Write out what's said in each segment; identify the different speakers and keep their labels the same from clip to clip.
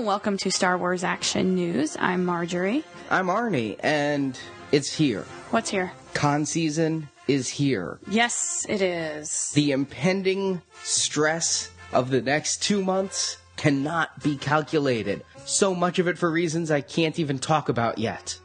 Speaker 1: And welcome to Star Wars Action News. I'm Marjorie.
Speaker 2: I'm Arnie, and it's here.
Speaker 1: What's here?
Speaker 2: Con season is here.
Speaker 1: Yes, it is.
Speaker 2: The impending stress of the next two months cannot be calculated. So much of it for reasons I can't even talk about yet.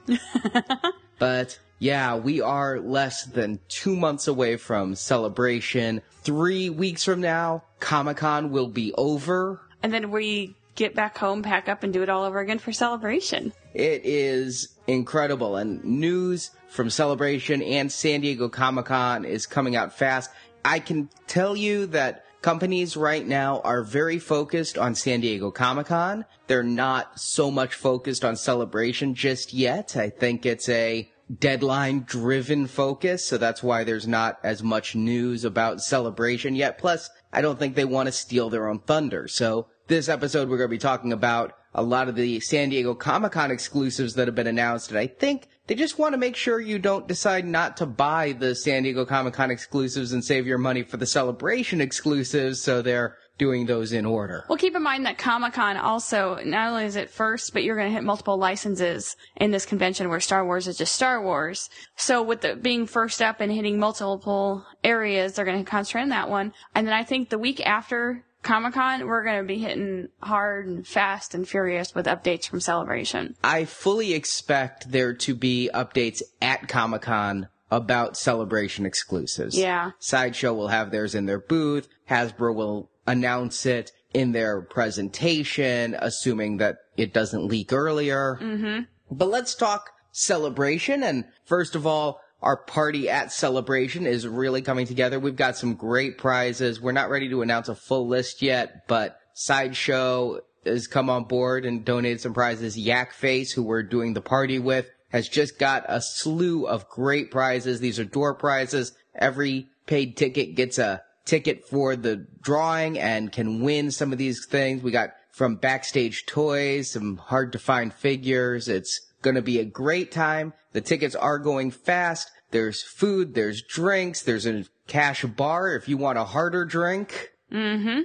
Speaker 2: but yeah, we are less than two months away from celebration. Three weeks from now, Comic Con will be over.
Speaker 1: And then we get back home, pack up, and do it all over again for celebration.
Speaker 2: It is incredible. And news from Celebration and San Diego Comic Con is coming out fast. I can tell you that companies right now are very focused on San Diego Comic Con. They're not so much focused on Celebration just yet. I think it's a deadline driven focus. So that's why there's not as much news about Celebration yet. Plus, I don't think they want to steal their own thunder. So this episode, we're going to be talking about a lot of the San Diego Comic Con exclusives that have been announced. And I think they just want to make sure you don't decide not to buy the San Diego Comic Con exclusives and save your money for the celebration exclusives. So they're doing those in order.
Speaker 1: Well, keep in mind that Comic Con also, not only is it first, but you're going to hit multiple licenses in this convention where Star Wars is just Star Wars. So with the being first up and hitting multiple areas, they're going to concentrate on that one. And then I think the week after Comic Con, we're going to be hitting hard and fast and furious with updates from Celebration.
Speaker 2: I fully expect there to be updates at Comic Con about celebration exclusives.
Speaker 1: Yeah.
Speaker 2: Sideshow will have theirs in their booth. Hasbro will announce it in their presentation, assuming that it doesn't leak earlier. Mm-hmm. But let's talk celebration. And first of all, our party at celebration is really coming together. We've got some great prizes. We're not ready to announce a full list yet, but Sideshow has come on board and donated some prizes. Yak Face, who we're doing the party with, has just got a slew of great prizes. These are door prizes. Every paid ticket gets a ticket for the drawing and can win some of these things. We got from backstage toys, some hard to find figures. It's going to be a great time. The tickets are going fast. There's food, there's drinks, there's a cash bar if you want a harder drink.
Speaker 1: Mm-hmm.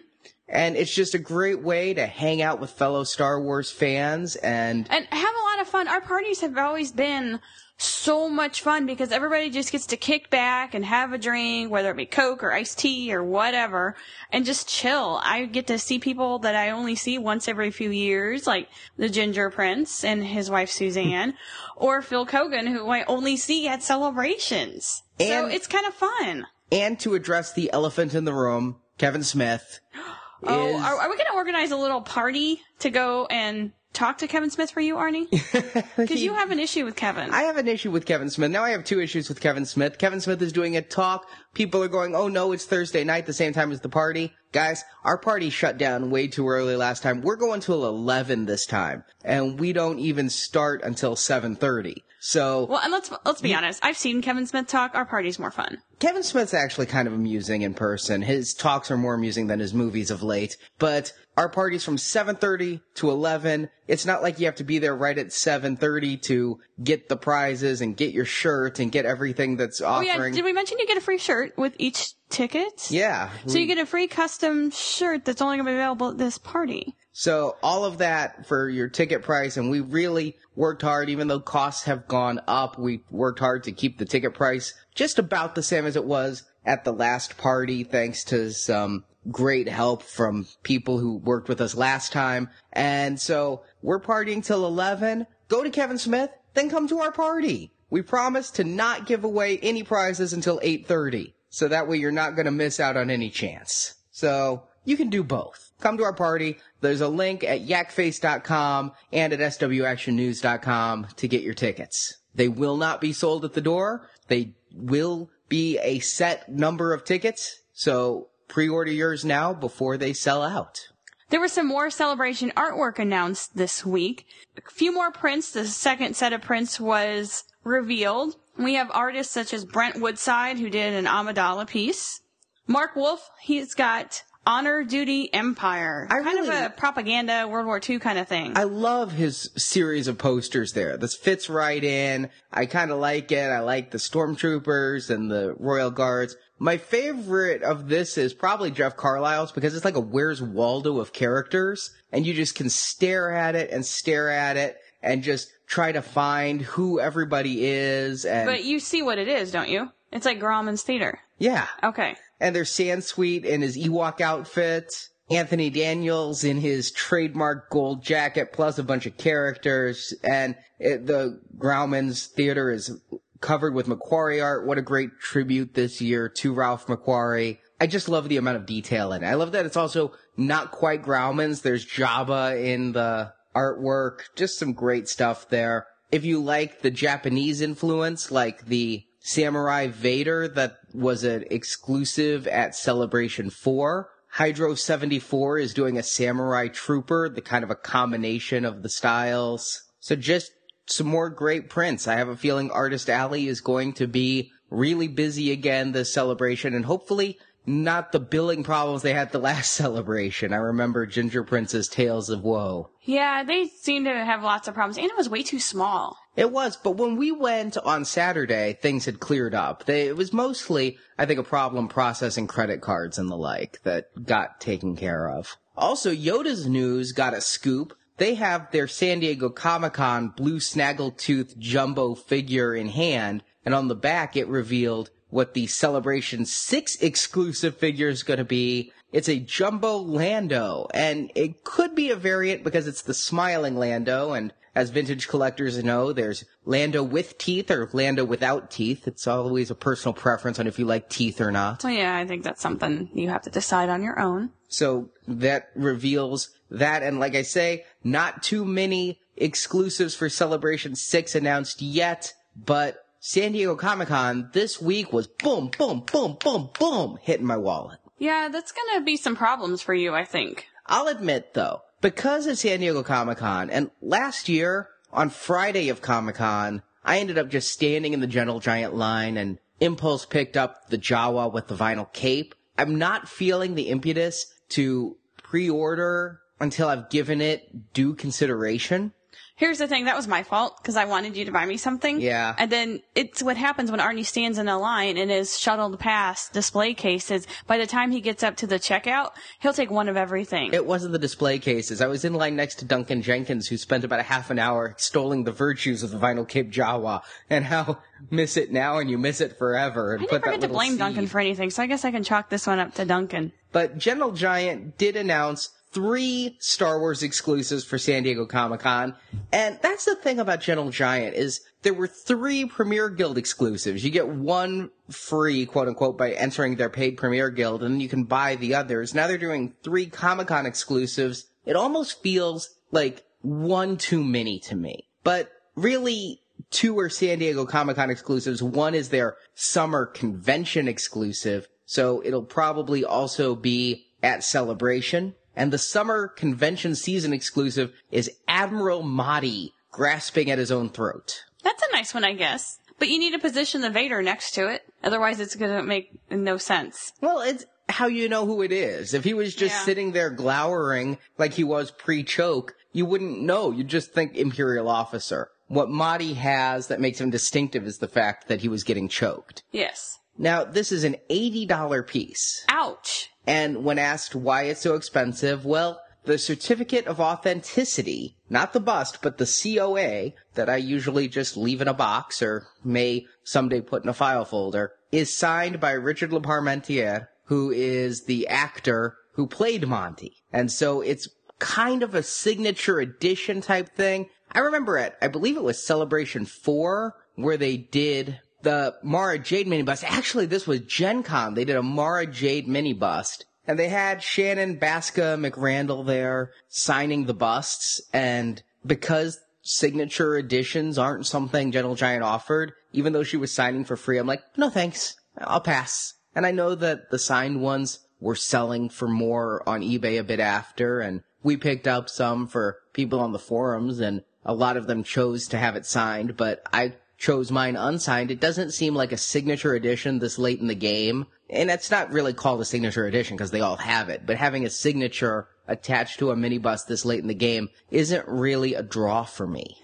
Speaker 2: And it's just a great way to hang out with fellow Star Wars fans and
Speaker 1: And have a lot of fun. Our parties have always been so much fun because everybody just gets to kick back and have a drink, whether it be Coke or iced tea or whatever, and just chill. I get to see people that I only see once every few years, like the Ginger Prince and his wife Suzanne, or Phil Kogan, who I only see at celebrations. so
Speaker 2: And-
Speaker 1: it's kind of fun.
Speaker 2: and to address the elephant in the room, Kevin Smith.
Speaker 1: Oh,
Speaker 2: is-
Speaker 1: are, are we going to organize a little party to go and talk to Kevin Smith for you, Arnie? Because you have an issue with Kevin.
Speaker 2: I have an issue with Kevin Smith. Now I have two issues with Kevin Smith. Kevin Smith is doing a talk. People are going, oh no, it's Thursday night, the same time as the party. Guys, our party shut down way too early last time. We're going till 11 this time. And we don't even start until 7.30. So,
Speaker 1: well, and let's let's be honest. I've seen Kevin Smith talk. Our party's more fun.
Speaker 2: Kevin Smith's actually kind of amusing in person. His talks are more amusing than his movies of late. But our party's from 7.30 to 11. It's not like you have to be there right at 7.30 to get the prizes and get your shirt and get everything that's offering.
Speaker 1: Oh yeah, did we mention you get a free shirt with each ticket?
Speaker 2: yeah.
Speaker 1: So you get a free custom shirt that's only going to be available at this party.
Speaker 2: So all of that for your ticket price, and we really worked hard, even though costs have gone up, we worked hard to keep the ticket price just about the same as it was at the last party, thanks to some great help from people who worked with us last time. And so we're partying till 11. Go to Kevin Smith, then come to our party. We promise to not give away any prizes until 8.30. So that way you're not going to miss out on any chance. So you can do both. Come to our party. There's a link at yakface.com and at swactionnews.com to get your tickets. They will not be sold at the door. They will be a set number of tickets. So pre-order yours now before they sell out.
Speaker 1: There was some more celebration artwork announced this week. A few more prints. The second set of prints was revealed. We have artists such as Brent Woodside, who did an Amidala piece. Mark Wolf, he's got Honor, Duty, Empire.
Speaker 2: I
Speaker 1: kind
Speaker 2: really-
Speaker 1: of a propaganda World War II kind of thing.
Speaker 2: I love his series of posters there. This fits right in. I kind of like it. I like the stormtroopers and the royal guards. My favorite of this is probably Jeff Carlisle's because it's like a Where's Waldo of characters and you just can stare at it and stare at it and just try to find who everybody is and
Speaker 1: but you see what it is, don't you? It's like Grauman's Theater.
Speaker 2: yeah.
Speaker 1: Okay.
Speaker 2: And there's Sansweet in his Ewok outfit. Anthony Daniels in his trademark gold jacket, plus a bunch of characters. And it, the Grauman's Theater is covered with McQuarrie art. What a great tribute this year to Ralph McQuarrie. I just love the amount of detail in it. I love that it's also not quite Grauman's. There's Java in the artwork. Just some great stuff there. If you like the Japanese influence, like the Samurai Vader that was an exclusive at Celebration 4. Hydro 74 is doing a Samurai Trooper, the kind of a combination of the styles. So just some more great prints. I have a feeling Artist Alley is going to be really busy again this celebration and hopefully not the billing problems they had the last celebration. I remember Ginger Prince's Tales of Woe.
Speaker 1: Yeah, they seem to have lots of problems, and it was way too small.
Speaker 2: It was, but when we went on Saturday, things had cleared up. They, it was mostly, I think, a problem processing credit cards and the like that got taken care of. Also, Yoda's News got a scoop. They have their San Diego Comic Con blue snaggletooth jumbo figure in hand, and on the back it revealed what the Celebration 6 exclusive figure is going to be. It's a jumbo Lando, and it could be a variant because it's the smiling Lando, and as vintage collectors know, there's Lando with teeth or Lando without teeth. It's always a personal preference on if you like teeth or not.
Speaker 1: Well, yeah, I think that's something you have to decide on your own.
Speaker 2: So that reveals that, and like I say, not too many exclusives for Celebration 6 announced yet, but San Diego Comic Con this week was boom, boom, boom, boom, boom, hitting my wallet.
Speaker 1: Yeah, that's gonna be some problems for you, I think.
Speaker 2: I'll admit though, because of San Diego Comic Con, and last year, on Friday of Comic Con, I ended up just standing in the Gentle Giant line and Impulse picked up the Jawa with the vinyl cape. I'm not feeling the impetus to pre-order until I've given it due consideration.
Speaker 1: Here's the thing, that was my fault because I wanted you to buy me something.
Speaker 2: Yeah.
Speaker 1: And then it's what happens when Arnie stands in a line and is shuttled past display cases. By the time he gets up to the checkout, he'll take one of everything.
Speaker 2: It wasn't the display cases. I was in line next to Duncan Jenkins, who spent about a half an hour extolling the virtues of the vinyl cape Jawa and how miss it now and you miss it forever. And
Speaker 1: I
Speaker 2: put
Speaker 1: never
Speaker 2: that
Speaker 1: get to blame Duncan for anything, so I guess I can chalk this one up to Duncan.
Speaker 2: But Gentle Giant did announce three Star Wars exclusives for San Diego Comic Con. And that's the thing about Gentle Giant is there were three Premier Guild exclusives. You get one free, quote unquote, by entering their paid Premier Guild, and you can buy the others. Now they're doing three Comic Con exclusives. It almost feels like one too many to me. But really, two are San Diego Comic Con exclusives. One is their summer convention exclusive. So it'll probably also be at Celebration. And the summer convention season exclusive is Admiral Motti grasping at his own throat.
Speaker 1: That's a nice one, I guess. But you need to position the Vader next to it. Otherwise, it's gonna make no sense.
Speaker 2: Well, it's how you know who it is. If he was just
Speaker 1: Yeah.
Speaker 2: sitting there glowering like he was pre-choke, you wouldn't know. You'd just think Imperial officer. what Motti has that makes him distinctive is the fact that he was getting choked.
Speaker 1: Yes.
Speaker 2: Now, this is an $80 piece.
Speaker 1: Ouch.
Speaker 2: And when asked why it's so expensive, well, the certificate of authenticity, not the bust, but the COA that I usually just leave in a box or may someday put in a file folder, is signed by Richard Leparmentier, who is the actor who played Motti. And so it's kind of a signature edition type thing. I remember it, I believe it was Celebration 4, where they did the Mara Jade mini bust. Actually, this was Gen Con. They did a Mara Jade mini bust. And they had Shannon Baksa McRandle there signing the busts. And because signature editions aren't something Gentle Giant offered, even though she was signing for free, I'm like, no thanks. I'll pass. And I know that the signed ones were selling for more on eBay a bit after, and we picked up some for people on the forums, and a lot of them chose to have it signed, but I chose mine unsigned. It doesn't seem like a signature edition this late in the game. And it's not really called a signature edition because they all have it, but having a signature attached to a mini bus this late in the game isn't really a draw for me.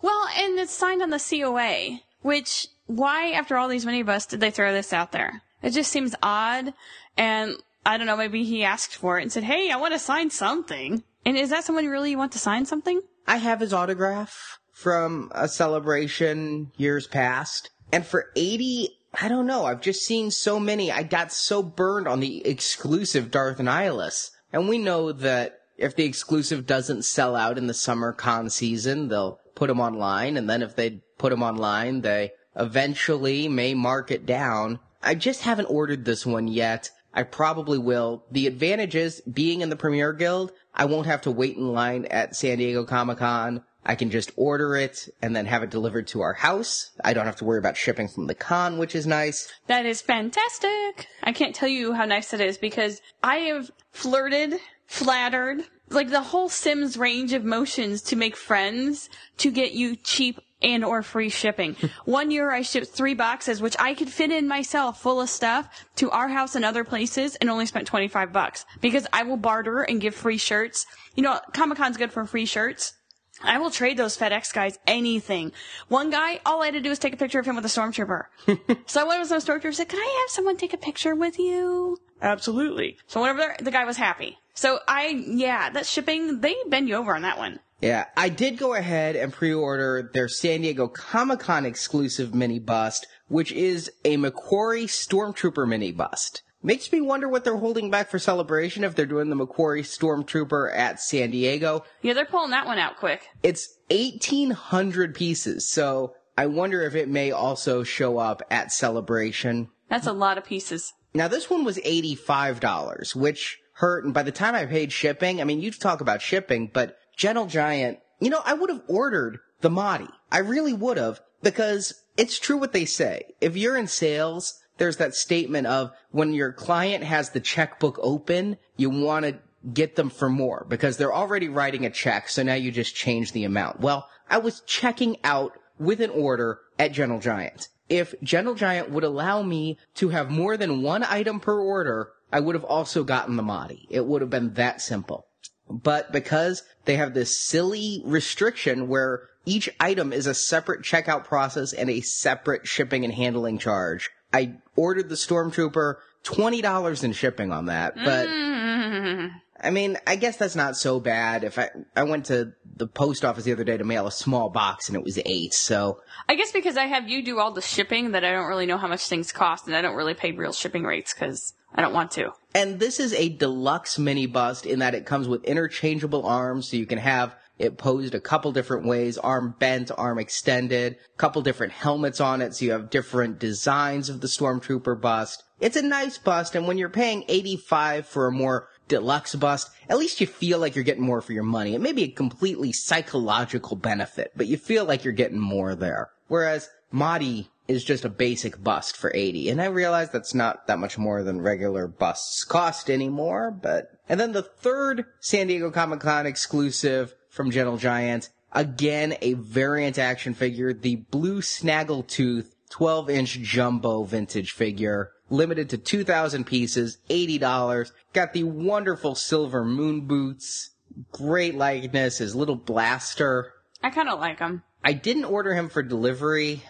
Speaker 1: Well, and it's signed on the COA, which why after all these mini bus did they throw this out there? It just seems odd and I don't know, maybe he asked for it and said, Hey, I want to sign something. And is that someone really you want to sign something?
Speaker 2: I have his autograph from a celebration years past. And for 80, I don't know. I've just seen so many. I got so burned on the exclusive Darth Nihilus. And we know that if the exclusive doesn't sell out in the summer con season, they'll put them online. And then if they put them online, they eventually may mark it down. I just haven't ordered this one yet. I probably will. The advantage is being in the Premier Guild, I won't have to wait in line at San Diego Comic Con. I can just order it and then have it delivered to our house. I don't have to worry about shipping from the con, which is nice.
Speaker 1: That is fantastic. I can't tell you how nice it is because I have flirted, flattered, like the whole Sims range of motions to make friends to get you cheap and or free shipping. One year I shipped three boxes, which I could fit in myself full of stuff to our house and other places and only spent 25 bucks because I will barter and give free shirts. You know, Comic Con's good for free shirts. I will trade those FedEx guys anything. One guy, all I had to do was take a picture of him with a stormtrooper. so I went with some stormtrooper said, "Can I have someone take a picture with you?" Absolutely. So whenever the guy was happy. So I, yeah, that shipping, they bend you over on that one.
Speaker 2: Yeah, I did go ahead and pre-order their San Diego Comic Con exclusive mini bust, which is a McQuarrie Stormtrooper mini bust. Makes me wonder what they're holding back for celebration if they're doing the McQuarrie Stormtrooper at San Diego.
Speaker 1: Yeah, they're pulling that one out quick.
Speaker 2: It's 1800 pieces, so I wonder if it may also show up at celebration.
Speaker 1: That's a lot of pieces.
Speaker 2: Now this one was $85, which hurt, and by the time I paid shipping, I mean, you talk about shipping, but Gentle Giant, you know, I would have ordered the Motti. I really would have, because it's true what they say. If you're in sales, there's that statement of when your client has the checkbook open, you want to get them for more because they're already writing a check. So now you just change the amount. Well, I was checking out with an order at Gentle Giant. If Gentle Giant would allow me to have more than one item per order, I would have also gotten the Motti. It would have been that simple. But because they have this silly restriction where each item is a separate checkout process and a separate shipping and handling charge, I ordered the Stormtrooper, $20 in shipping on that, but
Speaker 1: Mm.
Speaker 2: I mean, I guess that's not so bad. If I, I went to the post office the other day to mail a small box and it was eight, so
Speaker 1: I guess because I have you do all the shipping that I don't really know how much things cost and I don't really pay real shipping rates because I don't want to.
Speaker 2: And this is a deluxe mini bust in that it comes with interchangeable arms, so you can have it posed a couple different ways, arm bent, arm extended, couple different helmets on it, so you have different designs of the Stormtrooper bust. It's a nice bust, and when you're paying 85 for a more deluxe bust, at least you feel like you're getting more for your money. It may be a completely psychological benefit, but you feel like you're getting more there. Whereas Motti is just a basic bust for 80. And I realize that's not that much more than regular busts cost anymore, but, and then the third San Diego Comic Con exclusive from Gentle Giant, again, a variant action figure, the blue snaggletooth 12 inch jumbo vintage figure, limited to 2,000 pieces, $80, got the wonderful silver moon boots, great likeness, his little blaster,
Speaker 1: I kind of like him.
Speaker 2: I didn't order him for delivery.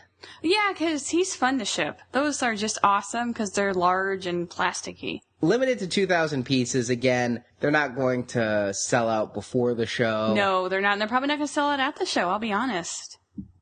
Speaker 1: Yeah, because he's fun to ship. Those are just awesome because they're large and plasticky.
Speaker 2: Limited to 2,000 pieces. Again, they're not going to sell out before the show.
Speaker 1: No, they're not. And they're probably not going to sell it at the show, I'll be honest.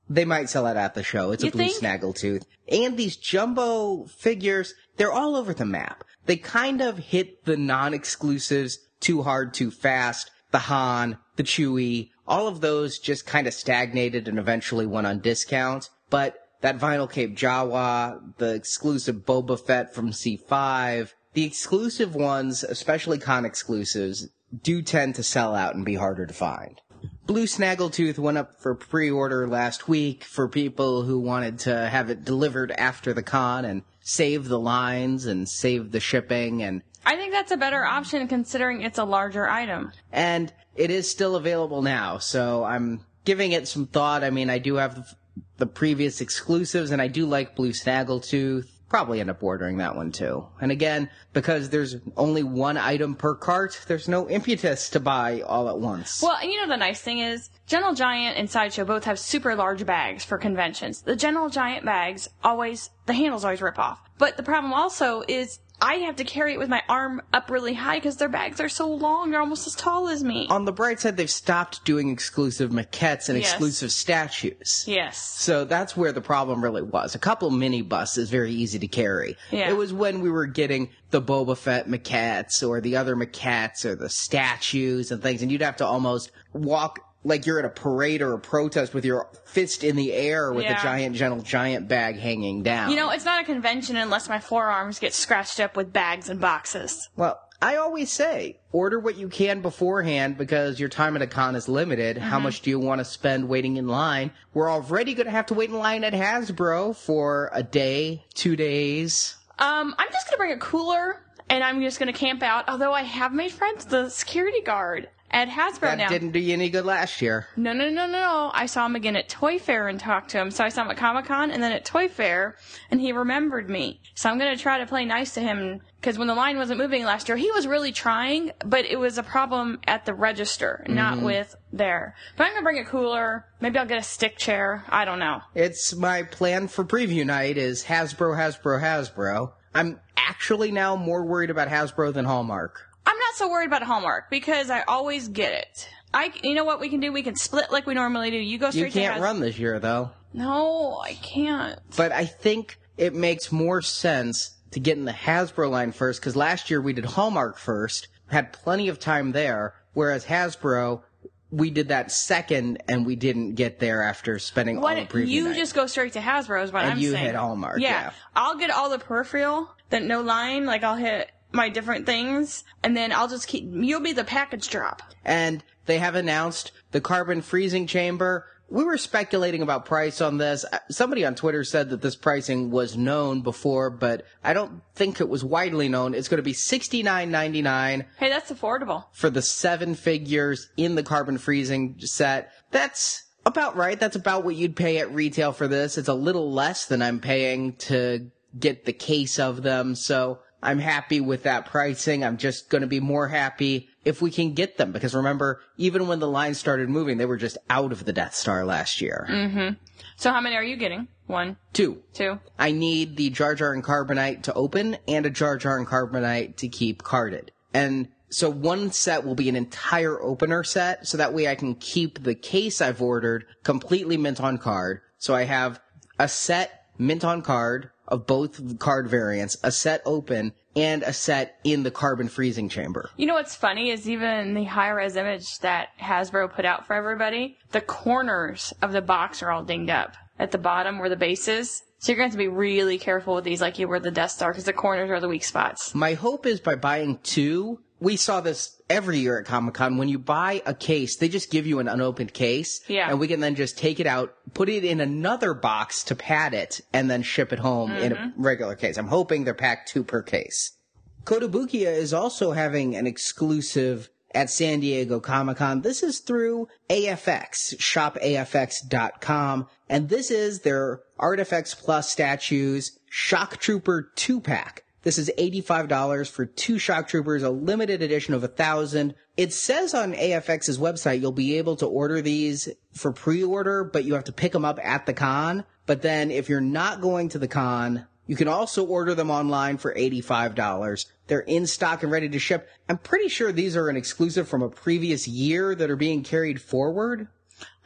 Speaker 2: They might sell it at the show. It's
Speaker 1: You
Speaker 2: a blue
Speaker 1: think?
Speaker 2: snaggletooth. And these jumbo figures, they're all over the map. They kind of hit the non-exclusives too hard, too fast. The Han, the Chewie, all of those just kind of stagnated and eventually went on discount. But that Vinyl Cape Jawa, the exclusive Boba Fett from C5, the exclusive ones, especially con exclusives, do tend to sell out and be harder to find. Blue Snaggletooth went up for pre-order last week for people who wanted to have it delivered after the con and save the lines and save the shipping and
Speaker 1: I think that's a better option considering it's a larger item.
Speaker 2: and it is still available now. So I'm giving it some thought. I mean, I do have the previous exclusives and I do like Blue Snaggletooth. Probably end up ordering that one too. And again, because there's only one item per cart, there's no impetus to buy all at once.
Speaker 1: Well, and you know the nice thing is, Gentle Giant and Sideshow both have super large bags for conventions. The Gentle Giant bags always, the handles always rip off. But the problem also is, I have to carry it with my arm up really high because their bags are so long, they're almost as tall as me.
Speaker 2: On the bright side, they've stopped doing exclusive maquettes and
Speaker 1: Yes.
Speaker 2: exclusive statues.
Speaker 1: yes.
Speaker 2: So that's where the problem really was. A couple mini busts is very easy to carry.
Speaker 1: Yeah.
Speaker 2: It was when we were getting the Boba Fett maquettes or the other maquettes or the statues and things, and you'd have to almost walk like you're at a parade or a protest with your fist in the air with
Speaker 1: Yeah.
Speaker 2: a giant, gentle giant bag hanging down.
Speaker 1: You know, it's not a convention unless my forearms get scratched up with bags and boxes.
Speaker 2: Well, I always say, order what you can beforehand because your time at a con is limited. How much do you want to spend waiting in line? We're already going to have to wait in line at Hasbro for a day, two days.
Speaker 1: Um, I'm just gonna bring a cooler and I'm just gonna camp out. Although I have made friends with the security guard at Hasbro
Speaker 2: That
Speaker 1: now.
Speaker 2: didn't do you any good last year.
Speaker 1: No, no, no, no, no. I saw him again at Toy Fair and talked to him. So I saw him at Comic Con and then at Toy Fair, and he remembered me. So I'm gonna try to play nice to him because when the line wasn't moving last year, he was really trying, but it was a problem at the register, not mm-hmm. with there. But I'm gonna bring a cooler. Maybe I'll get a stick chair. I don't know.
Speaker 2: It's my plan for preview night is Hasbro, Hasbro, Hasbro. I'm actually now more worried about Hasbro than Hallmark.
Speaker 1: I'm not so worried about Hallmark because I always get it. I, you know what we can do? We can split like we normally do. You go straight
Speaker 2: You
Speaker 1: to
Speaker 2: can't
Speaker 1: Has-
Speaker 2: run this year though.
Speaker 1: No, I can't.
Speaker 2: But I think it makes more sense to get in the Hasbro line first because last year we did Hallmark first, had plenty of time there, whereas Hasbro, we did that second and we didn't get there after spending all
Speaker 1: Why
Speaker 2: the preview
Speaker 1: you
Speaker 2: night.
Speaker 1: just go straight to Hasbro is what
Speaker 2: And
Speaker 1: I'm
Speaker 2: you
Speaker 1: saying.
Speaker 2: hit Hallmark, yeah.
Speaker 1: I'll get all the peripheral, then no line, like I'll hit my different things, and then I'll just keep, you'll be the package drop.
Speaker 2: and they have announced the carbon freezing chamber. We were speculating about price on this. Uh, Somebody on Twitter said that this pricing was known before, but I don't think it was widely known. It's going to be sixty nine ninety nine
Speaker 1: Hey, that's affordable.
Speaker 2: for the seven figures in the carbon freezing set. That's about right. That's about what you'd pay at retail for this. It's a little less than I'm paying to get the case of them. So I'm happy with that pricing. I'm just going to be more happy if we can get them because remember, even when the line started moving, they were just out of the Death Star last year. Mm-hmm.
Speaker 1: So how many are you getting? One,
Speaker 2: Two.
Speaker 1: two.
Speaker 2: I need the Jar Jar and Carbonite to open and a Jar Jar and Carbonite to keep carded. And so one set will be an entire opener set, so that way I can keep the case I've ordered completely mint on card. So I have a set mint on card of both card variants, a set open, and a set in the carbon freezing chamber.
Speaker 1: You know what's funny is even the high res image that Hasbro put out for everybody, the corners of the box are all dinged up at the bottom where the base is. So you're going to have to be really careful with these like you were the Death Star because the corners are the weak spots.
Speaker 2: My hope is by buying two, we saw this every year at Comic Con. When you buy a case, they just give you an unopened case.
Speaker 1: Yeah.
Speaker 2: And we can then just take it out, put it in another box to pad it, and then ship it home in a mm-hmm. regular case. I'm hoping they're packed two per case. Kotobukiya is also having an exclusive at San Diego Comic Con. This is through AFX, shopafx.com, and this is their Artifacts Plus statues Shock Trooper 2 pack. This is $85 for two shock troopers, a limited edition of a thousand. It says on AFX's website you'll be able to order these for pre-order, but you have to pick them up at the con. But then if you're not going to the con, you can also order them online for $85. They're in stock and ready to ship. I'm pretty sure these are an exclusive from a previous year that are being carried forward.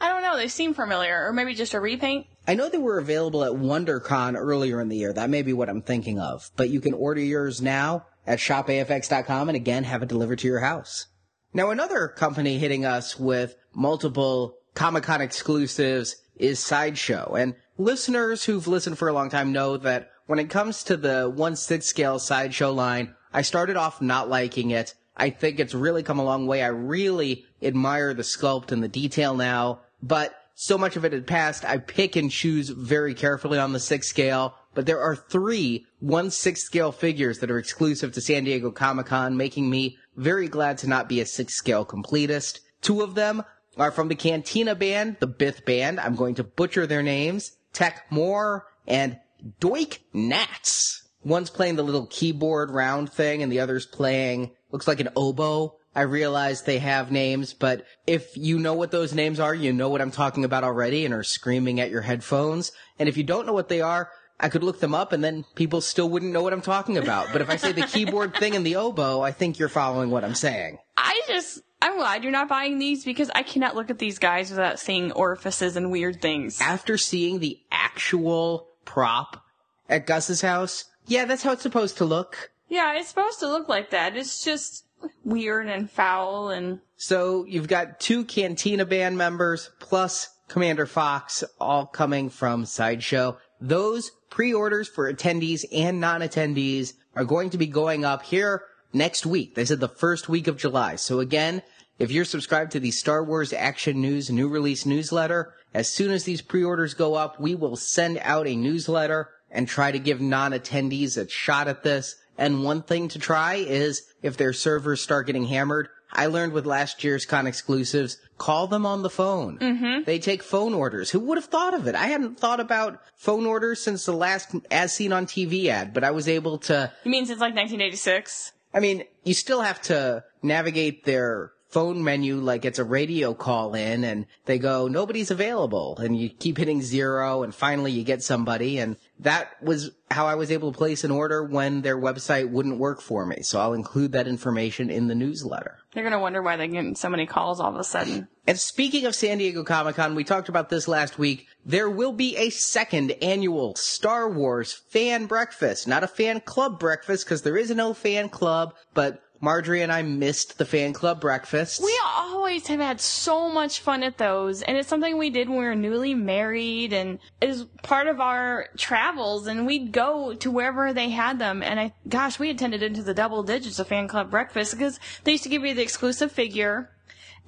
Speaker 1: I don't know. They seem familiar, or maybe just a repaint.
Speaker 2: I know they were available at WonderCon earlier in the year. That may be what I'm thinking of. But you can order yours now at shopafx.com and again have it delivered to your house. Now another company hitting us with multiple Comic-Con exclusives is Sideshow. And listeners who've listened for a long time know that when it comes to the 1 6 scale Sideshow line, I started off not liking it. I think it's really come a long way. I really admire the sculpt and the detail now, but so much of it had passed. I pick and choose very carefully on the six scale, but there are three one six scale figures that are exclusive to San Diego Comic Con, making me very glad to not be a six scale completist. Two of them are from the Cantina band, the Bith band. I'm going to butcher their names. Tech Moore and Doikk Na'ts. One's playing the little keyboard round thing and the other's playing, looks like an oboe. I realize they have names, but if you know what those names are, you know what I'm talking about already and are screaming at your headphones. And if you don't know what they are, I could look them up and then people still wouldn't know what I'm talking about. But if I say the keyboard thing and the oboe, I think you're following what I'm saying.
Speaker 1: I just, I'm glad you're not buying these because I cannot look at these guys without seeing orifices and weird things.
Speaker 2: After seeing the actual prop at Gus's house, yeah, that's how it's supposed to look.
Speaker 1: Yeah, it's supposed to look like that. It's just weird and foul and.
Speaker 2: So you've got two Cantina band members plus Commander Fox all coming from Sideshow. Those pre-orders for attendees and non-attendees are going to be going up here next week. They said the first week of July. So again, if you're subscribed to the Star Wars Action News new release newsletter, as soon as these pre-orders go up, we will send out a newsletter and try to give non-attendees a shot at this. And one thing to try is if their servers start getting hammered, I learned with last year's con exclusives, call them on the phone. Mm-hmm. They take phone orders. Who would have thought of it? I hadn't thought about phone orders since the last as seen on TV ad, but I was able to.
Speaker 1: You mean since like 1986?
Speaker 2: I mean, you still have to navigate their phone menu like it's a radio call in and they go, nobody's available. And you keep hitting zero and finally you get somebody. And that was how I was able to place an order when their website wouldn't work for me. So I'll include that information in the newsletter.
Speaker 1: They're gonna wonder why they're getting so many calls all of a sudden.
Speaker 2: And speaking of San Diego Comic Con, we talked about this last week. There will be a second annual Star Wars fan breakfast. Not a fan club breakfast, because there is no fan club, but Marjorie and I missed the fan club breakfast.
Speaker 1: We always have had so much fun at those, and it's something we did when we were newly married, and is part of our travels. And we'd go to wherever they had them, and I, gosh, we attended into the double digits of fan club breakfast because they used to give you the exclusive figure,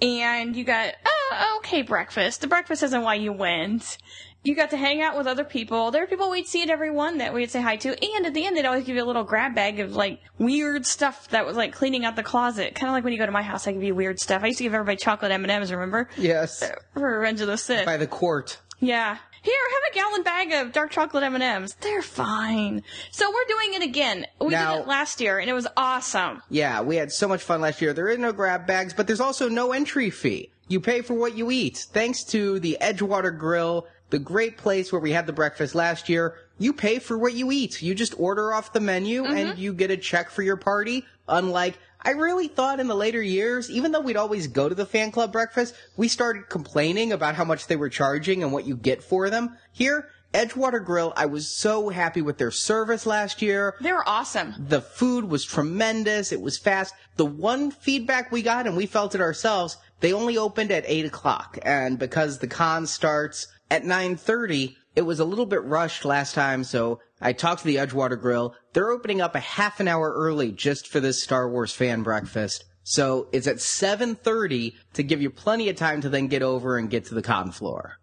Speaker 1: and you got oh, okay breakfast. The breakfast isn't why you went you got to hang out with other people. There were people we'd see at every one that we'd say hi to. And at the end, they'd always give you a little grab bag of like weird stuff that was like cleaning out the closet. Kind of like when you go to my house, I give you weird stuff. I used to give everybody chocolate M&Ms, remember?
Speaker 2: Yes.
Speaker 1: Uh, for Revenge of the Sith.
Speaker 2: By the quart.
Speaker 1: Yeah. Here, have a gallon bag of dark chocolate M&Ms. They're fine. So we're doing it again. We
Speaker 2: Now-
Speaker 1: did it last year and it was awesome.
Speaker 2: Yeah, we had so much fun last year. There is no grab bags, but there's also no entry fee. You pay for what you eat. Thanks to the Edgewater Grill, the great place where we had the breakfast last year, you pay for what you eat. You just order off the menu mm-hmm. and you get a check for your party. Unlike, I really thought in the later years, even though we'd always go to the fan club breakfast, we started complaining about how much they were charging and what you get for them. Here, Edgewater Grill, I was so happy with their service last year.
Speaker 1: They were awesome.
Speaker 2: The food was tremendous. It was fast. The one feedback we got, and we felt it ourselves, they only opened at 8 o'clock. And because the con starts at 9.30, it was a little bit rushed last time, so I talked to the Edgewater Grill. They're opening up a half an hour early just for this Star Wars fan breakfast. So it's at 7.30 to give you plenty of time to then get over and get to the con floor.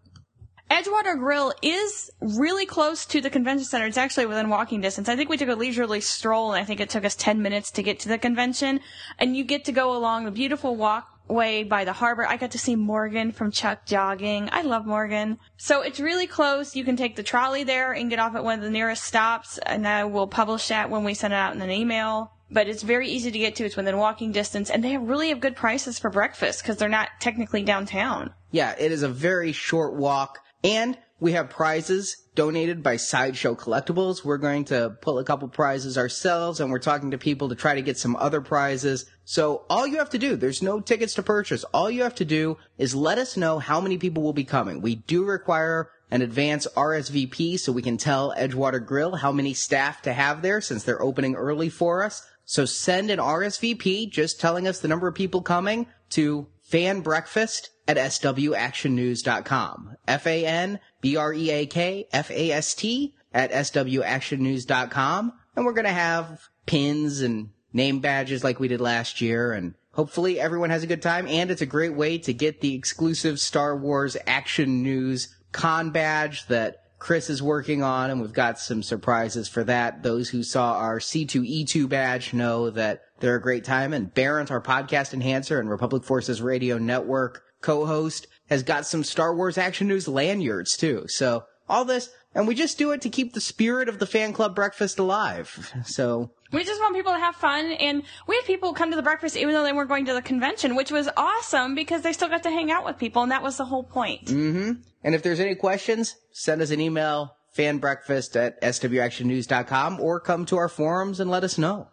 Speaker 1: Edgewater Grill is really close to the convention center. It's actually within walking distance. I think we took a leisurely stroll and I think it took us 10 minutes to get to the convention. And you get to go along the beautiful walk way by the harbor. I got to see Morgan from Chuck jogging. I love Morgan. So it's really close. You can take the trolley there and get off at one of the nearest stops, and I will publish that when we send it out in an email. But it's very easy to get to. It's within walking distance, and they have really have good prices for breakfast because they're not technically downtown.
Speaker 2: Yeah, it is a very short walk, and we have prizes donated by Sideshow Collectibles. We're going to pull a couple prizes ourselves, and we're talking to people to try to get some other prizes. So all you have to do, there's no tickets to purchase. All you have to do is let us know how many people will be coming. We do require an advance RSVP so we can tell Edgewater Grill how many staff to have there since they're opening early for us. So send an RSVP just telling us the number of people coming to fan breakfast at swactionnews.com. F-A-N-B-R-E-A-K-F-A-S-T at swactionnews.com. And we're going to have pins and name badges like we did last year and hopefully everyone has a good time and it's a great way to get the exclusive Star Wars action news con badge that Chris is working on, and we've got some surprises for that. Those who saw our C2E2 badge know that they're a great time. And Barrett, our podcast enhancer and Republic Forces Radio Network co-host, has got some Star Wars action news lanyards too. So all this, and we just do it to keep the spirit of the fan club breakfast alive. So
Speaker 1: We just want people to have fun, and we had people come to the breakfast even though they weren't going to the convention, which was awesome because they still got to hang out with people, and that was the whole point. Mm-hmm.
Speaker 2: And if there's any questions, send us an email, fanbreakfast at swactionnews.com, or come to our forums and let us know.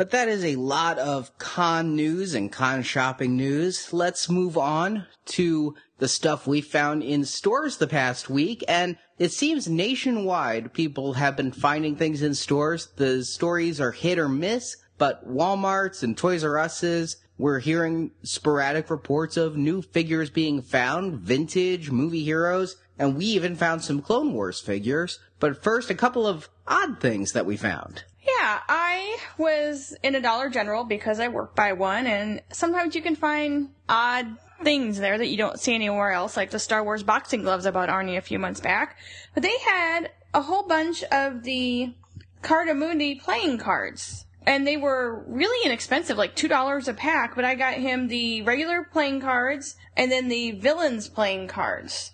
Speaker 2: But that is a lot of con news and con shopping news. Let's move on to the stuff we found in stores the past week. And it seems nationwide people have been finding things in stores. The stories are hit or miss, but Walmart's and Toys R Us's we're hearing sporadic reports of new figures being found, vintage, movie heroes, and we even found some Clone Wars figures. But first, a couple of odd things that we found.
Speaker 1: Yeah, I was in a Dollar General because I work by one, and sometimes you can find odd things there that you don't see anywhere else, like the Star Wars boxing gloves I bought Arnie a few months back. But they had a whole bunch of the Cartamundi playing cards. And they were really inexpensive, like $2 a pack, but I got him the regular playing cards and then the villains playing cards.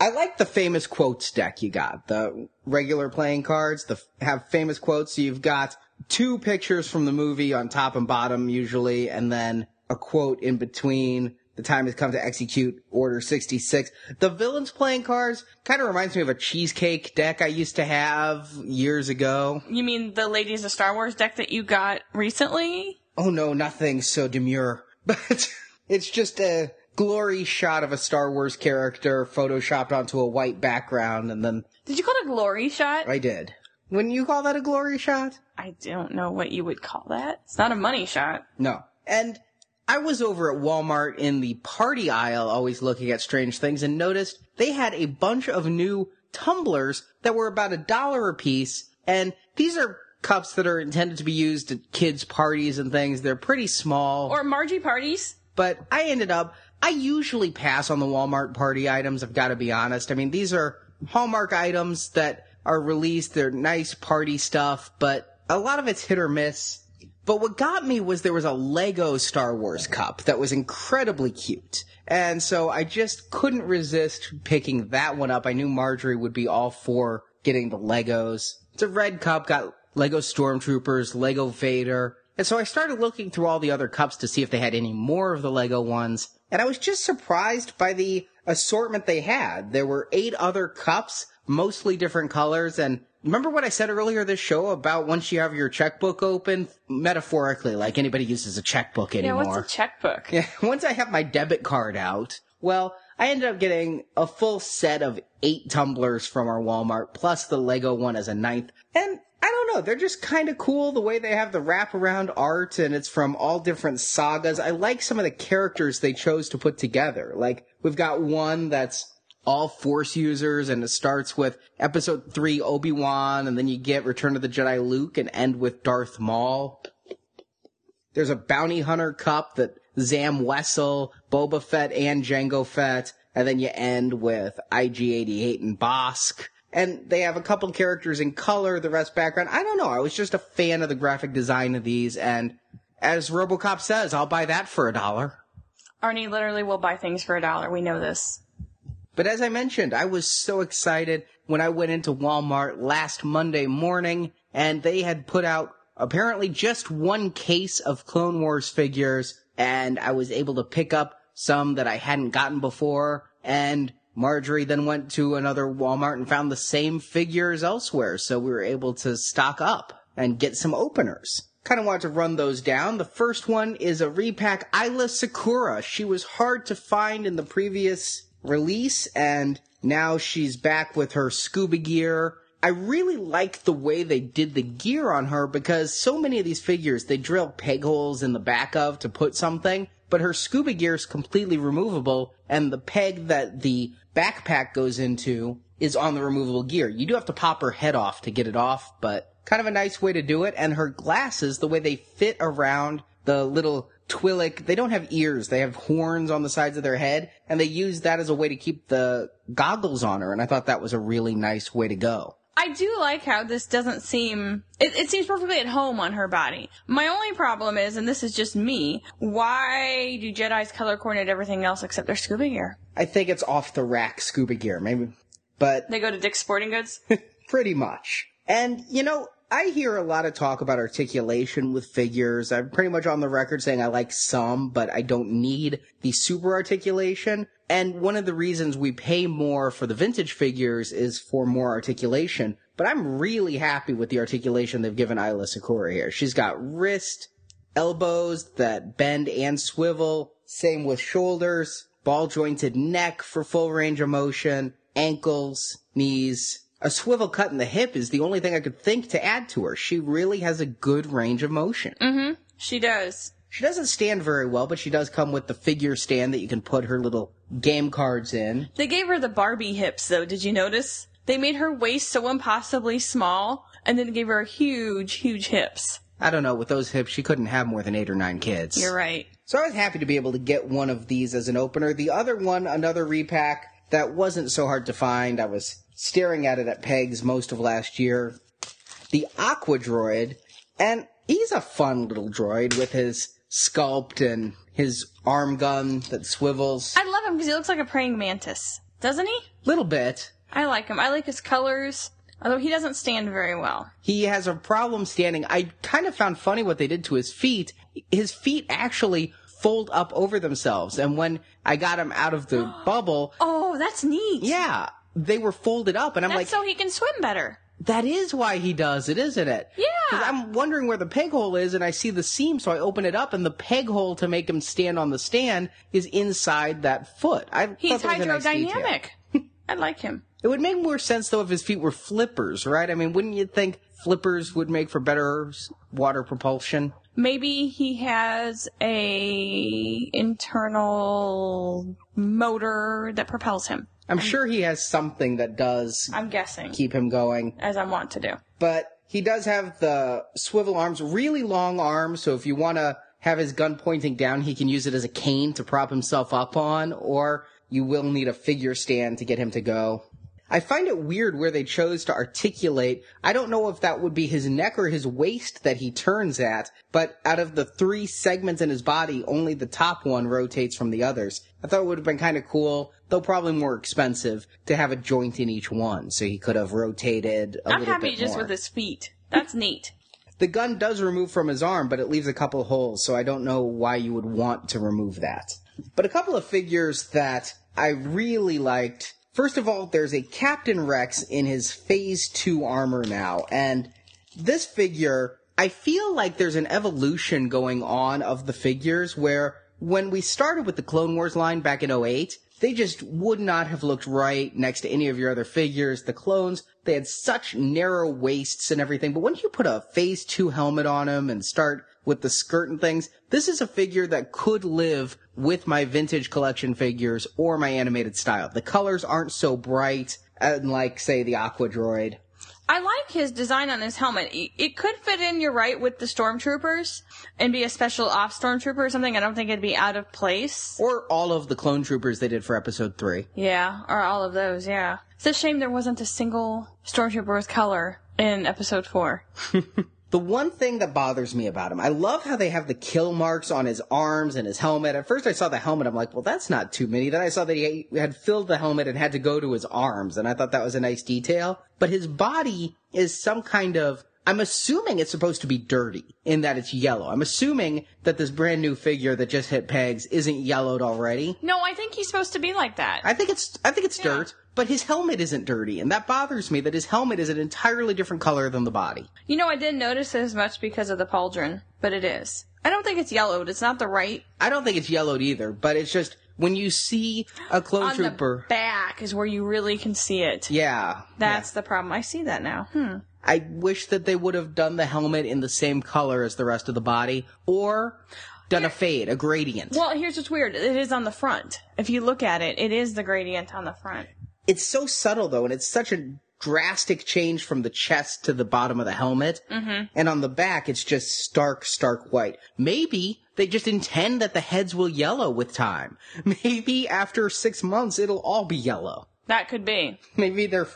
Speaker 2: I like the famous quotes deck you got. The regular playing cards, the have famous quotes. So you've got two pictures from the movie on top and bottom usually, and then a quote in between. The time has come to execute Order 66. The villains playing cards kind of reminds me of a cheesecake deck I used to have years ago.
Speaker 1: You mean the Ladies of Star Wars deck that you got recently?
Speaker 2: Oh no, nothing so demure. But it's just a glory shot of a Star Wars character photoshopped onto a white background and then
Speaker 1: Did you call it a glory shot?
Speaker 2: I did. Wouldn't you call that a glory shot?
Speaker 1: I don't know what you would call that. It's not a money shot.
Speaker 2: No. And I was over at Walmart in the party aisle always looking at strange things and noticed they had a bunch of new tumblers that were about a dollar a piece. And these are cups that are intended to be used at kids' parties and things. They're pretty small.
Speaker 1: Or Margie parties.
Speaker 2: but I ended up, I usually pass on the Walmart party items, I've got to be honest. I mean, these are Hallmark items that are released, they're nice party stuff, but a lot of it's hit or miss. But what got me was there was a Lego Star Wars cup that was incredibly cute. And so I just couldn't resist picking that one up. I knew Marjorie would be all for getting the Legos. It's a red cup, got Lego Stormtroopers, Lego Vader. And so I started looking through all the other cups to see if they had any more of the Lego ones. And I was just surprised by the assortment they had. There were eight other cups, mostly different colors. And remember what I said earlier this show about once you have your checkbook open, metaphorically, like anybody uses a checkbook anymore.
Speaker 1: Yeah, what's a checkbook?
Speaker 2: Yeah, once I have my debit card out, well, I ended up getting a full set of eight tumblers from our Walmart, plus the Lego one as a ninth. And they're just kind of cool the way they have the wraparound art and it's from all different sagas. I like some of the characters they chose to put together. Like, we've got one that's all Force users and it starts with episode three Obi-Wan and then you get Return of the Jedi Luke and end with Darth Maul. There's a bounty hunter cup that Zam Wesell, Boba Fett, and Jango Fett, and then you end with IG-88 and Bossk. And they have a couple characters in color, the rest background. I don't know. I was just a fan of the graphic design of these, and as RoboCop says, I'll buy that for a dollar.
Speaker 1: Arnie literally will buy things for a dollar. We know this.
Speaker 2: But as I mentioned, I was so excited when I went into Walmart last Monday morning and they had put out apparently just one case of Clone Wars figures and I was able to pick up some that I hadn't gotten before and Marjorie then went to another Walmart and found the same figures elsewhere, so we were able to stock up and get some openers. Kind of wanted to run those down. The first one is a repack Aayla Secura. She was hard to find in the previous release, and now she's back with her scuba gear. I really like the way they did the gear on her because so many of these figures they drill peg holes in the back of to put something, but her scuba gear is completely removable, and the peg that the backpack goes into is on the removable gear. You do have to pop her head off to get it off, but kind of a nice way to do it. And her glasses, the way they fit around the little Twi'lek, they don't have ears. They have horns on the sides of their head, and they use that as a way to keep the goggles on her. And I thought that was a really nice way to go.
Speaker 1: I do like how this doesn't seem. It, it, seems perfectly at home on her body. My only problem is, and this is just me, why do Jedi's color coordinate everything else except their scuba gear?
Speaker 2: I think it's off the rack scuba gear, maybe. But.
Speaker 1: They go to Dick's Sporting Goods?
Speaker 2: pretty much. And, you know, I hear a lot of talk about articulation with figures. I'm pretty much on the record saying I like some, but I don't need the super articulation. And one of the reasons we pay more for the vintage figures is for more articulation. But I'm really happy with the articulation they've given Aayla Secura here. She's got wrist, elbows that bend and swivel. Same with shoulders, ball jointed neck for full range of motion, ankles, knees. A swivel cut in the hip is the only thing I could think to add to her. She really has a good range of motion.
Speaker 1: Mm-hmm. She does.
Speaker 2: She doesn't stand very well, but she does come with the figure stand that you can put her little game cards in.
Speaker 1: They gave her the Barbie hips, though. Did you notice? They made her waist so impossibly small, and then gave her huge, huge hips.
Speaker 2: I don't know. With those hips, she couldn't have more than eight or nine kids.
Speaker 1: You're right.
Speaker 2: So I was happy to be able to get one of these as an opener. The other one, another repack that wasn't so hard to find. I was staring at it at Pegs most of last year. The Aqua Droid, and he's a fun little droid with his sculpt and his arm gun that swivels.
Speaker 1: I love him because he looks like a praying mantis, doesn't he?
Speaker 2: Little bit.
Speaker 1: I like him. I like his colors. Although he doesn't stand very well.
Speaker 2: He has a problem standing. I kind of found funny what they did to his feet. His feet actually fold up over themselves. And when I got him out of the bubble.
Speaker 1: Oh, that's neat.
Speaker 2: Yeah. They were folded up and I'm
Speaker 1: that's
Speaker 2: like.
Speaker 1: so he can swim better.
Speaker 2: That is why he does it, isn't it?
Speaker 1: Yeah.
Speaker 2: Because I'm wondering where the peg hole is, and I see the seam, so I open it up, and the peg hole to make him stand on the stand is inside that foot. I
Speaker 1: He's
Speaker 2: was nice
Speaker 1: hydrodynamic. I like him.
Speaker 2: It would make more sense though if his feet were flippers, right? I mean, wouldn't you think flippers would make for better water propulsion?
Speaker 1: Maybe he has a internal motor that propels him.
Speaker 2: I'm sure he has something that does
Speaker 1: I'm guessing,
Speaker 2: keep him going,
Speaker 1: as I want to do.
Speaker 2: but he does have the swivel arms, really long arms, so if you want to have his gun pointing down, he can use it as a cane to prop himself up on, or you will need a figure stand to get him to go. I find it weird where they chose to articulate. I don't know if that would be his neck or his waist that he turns at, but out of the three segments in his body, only the top one rotates from the others. I thought it would have been kind of cool, though probably more expensive, to have a joint in each one, so he could have rotated a
Speaker 1: I'm
Speaker 2: little
Speaker 1: happy just with his feet. That's neat.
Speaker 2: The gun does remove from his arm, but it leaves a couple holes, so I don't know why you would want to remove that. But a couple of figures that I really liked. First of all, there's a Captain Rex in his Phase 2 armor now, and this figure, I feel like there's an evolution going on of the figures where when we started with the Clone Wars line back in 08, they just would not have looked right next to any of your other figures. The clones, they had such narrow waists and everything, but when you put a phase two helmet on him and start with the skirt and things, this is a figure that could live with my vintage collection figures or my animated style. The colors aren't so bright, unlike, say, the Aqua Droid.
Speaker 1: I like his design on his helmet. It could fit in, you're right, with the stormtroopers and be a special off stormtrooper or something. I don't think it'd be out of place.
Speaker 2: Or all of the clone troopers they did for episode three.
Speaker 1: Yeah, or all of those, yeah. It's a shame there wasn't a single stormtrooper with color in episode four.
Speaker 2: The one thing that bothers me about him, I love how they have the kill marks on his arms and his helmet. At first I saw the helmet, I'm like, well, that's not too many. Then I saw that he had filled the helmet and had to go to his arms, and I thought that was a nice detail. But his body is some kind of I'm assuming it's supposed to be dirty in that it's yellow. I'm assuming that this brand new figure that just hit pegs isn't yellowed already.
Speaker 1: No, I think he's supposed to be like that.
Speaker 2: I think it's I think it's
Speaker 1: Yeah.
Speaker 2: dirt, but his helmet isn't dirty, and that bothers me that his helmet is an entirely different color than the body.
Speaker 1: You know, I didn't notice it as much because of the pauldron, but it is. I don't think it's yellowed. It's not the right.
Speaker 2: I don't think it's yellowed either, but it's just when you see a clone
Speaker 1: On
Speaker 2: trooper.
Speaker 1: the back is where you really can see it.
Speaker 2: yeah,
Speaker 1: That's the problem. I see that now. Hmm.
Speaker 2: I wish that they would have done the helmet in the same color as the rest of the body, or done a fade, a gradient.
Speaker 1: Well, here's what's weird. It is on the front. If you look at it, it is the gradient on the front.
Speaker 2: it's so subtle though, and it's such a drastic change from the chest to the bottom of the helmet. Mm-hmm. And on the back, it's just stark, stark white. Maybe they just intend that the heads will yellow with time. Maybe after six months, it'll all be yellow.
Speaker 1: That could be.
Speaker 2: Maybe they're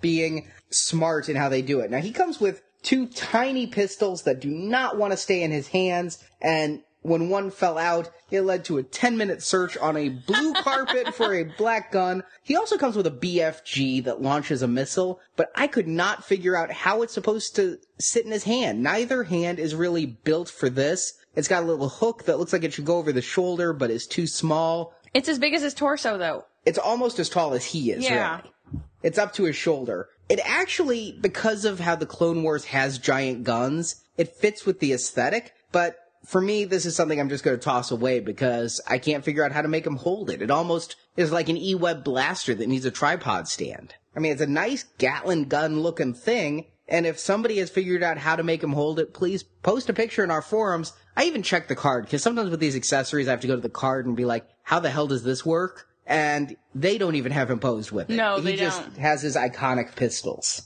Speaker 2: being smart in how they do it. Now he comes with two tiny pistols that do not want to stay in his hands, and when one fell out, it led to a 10 minute search on a blue carpet for a black gun. He also comes with a BFG that launches a missile, but I could not figure out how it's supposed to sit in his hand. Neither hand is really built for this. It's got a little hook that looks like it should go over the shoulder, but is too small.
Speaker 1: It's as big as his torso, though.
Speaker 2: It's almost as tall as he is,
Speaker 1: Yeah.
Speaker 2: really. It's up to his shoulder. It actually, because of how the Clone Wars has giant guns, it fits with the aesthetic, but for me, this is something I'm just going to toss away because I can't figure out how to make him hold it. It almost is like an E-Web blaster that needs a tripod stand. I mean, it's a nice Gatling gun looking thing, and if somebody has figured out how to make him hold it, please post a picture in our forums. I even check the card, because sometimes with these accessories, I have to go to the card and be like, how the hell does this work? And they don't even have him posed with it.
Speaker 1: No,
Speaker 2: he
Speaker 1: they
Speaker 2: just
Speaker 1: don't.
Speaker 2: has his iconic pistols.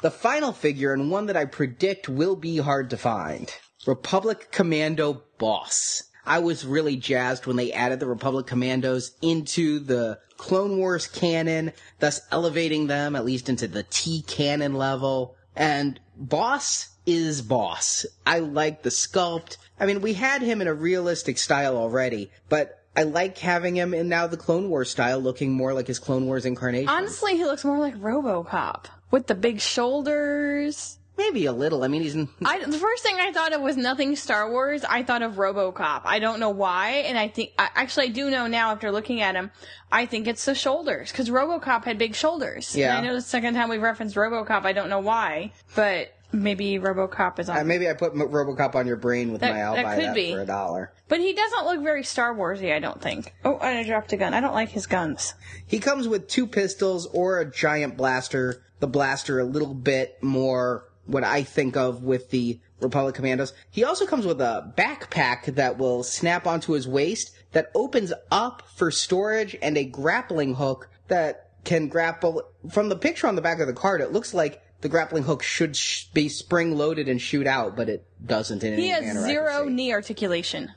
Speaker 2: The final figure, and one that I predict will be hard to find Republic Commando Boss. I was really jazzed when they added the Republic Commandos into the Clone Wars canon, thus elevating them at least into the T canon level. And Boss is Boss. I like the sculpt. I mean, we had him in a realistic style already, but I like having him in now the Clone Wars style, looking more like his Clone Wars incarnation.
Speaker 1: Honestly, he looks more like RoboCop with the big shoulders.
Speaker 2: Maybe a little. I mean, he's
Speaker 1: I, the first thing I thought of was nothing Star Wars. I thought of RoboCop. I don't know why, and I think I, actually I do know now after looking at him. I think it's the shoulders because RoboCop had big shoulders.
Speaker 2: Yeah.
Speaker 1: And I know the second time we referenced RoboCop. I don't know why, but maybe RoboCop is on.
Speaker 2: Uh, maybe I put RoboCop on your brain with
Speaker 1: That-
Speaker 2: my I'll
Speaker 1: that
Speaker 2: buy
Speaker 1: could
Speaker 2: that
Speaker 1: be.
Speaker 2: for a dollar.
Speaker 1: but he doesn't look very Star Warsy. I don't think. Oh, and I dropped a gun. I don't like his guns.
Speaker 2: He comes with two pistols or a giant blaster. The blaster a little bit more what I think of with the Republic Commandos. He also comes with a backpack that will snap onto his waist that opens up for storage and a grappling hook that can grapple. From the picture on the back of the card, it looks like the grappling hook should sh- be spring loaded and shoot out, but it doesn't in any
Speaker 1: He has
Speaker 2: manner I can
Speaker 1: zero knee articulation,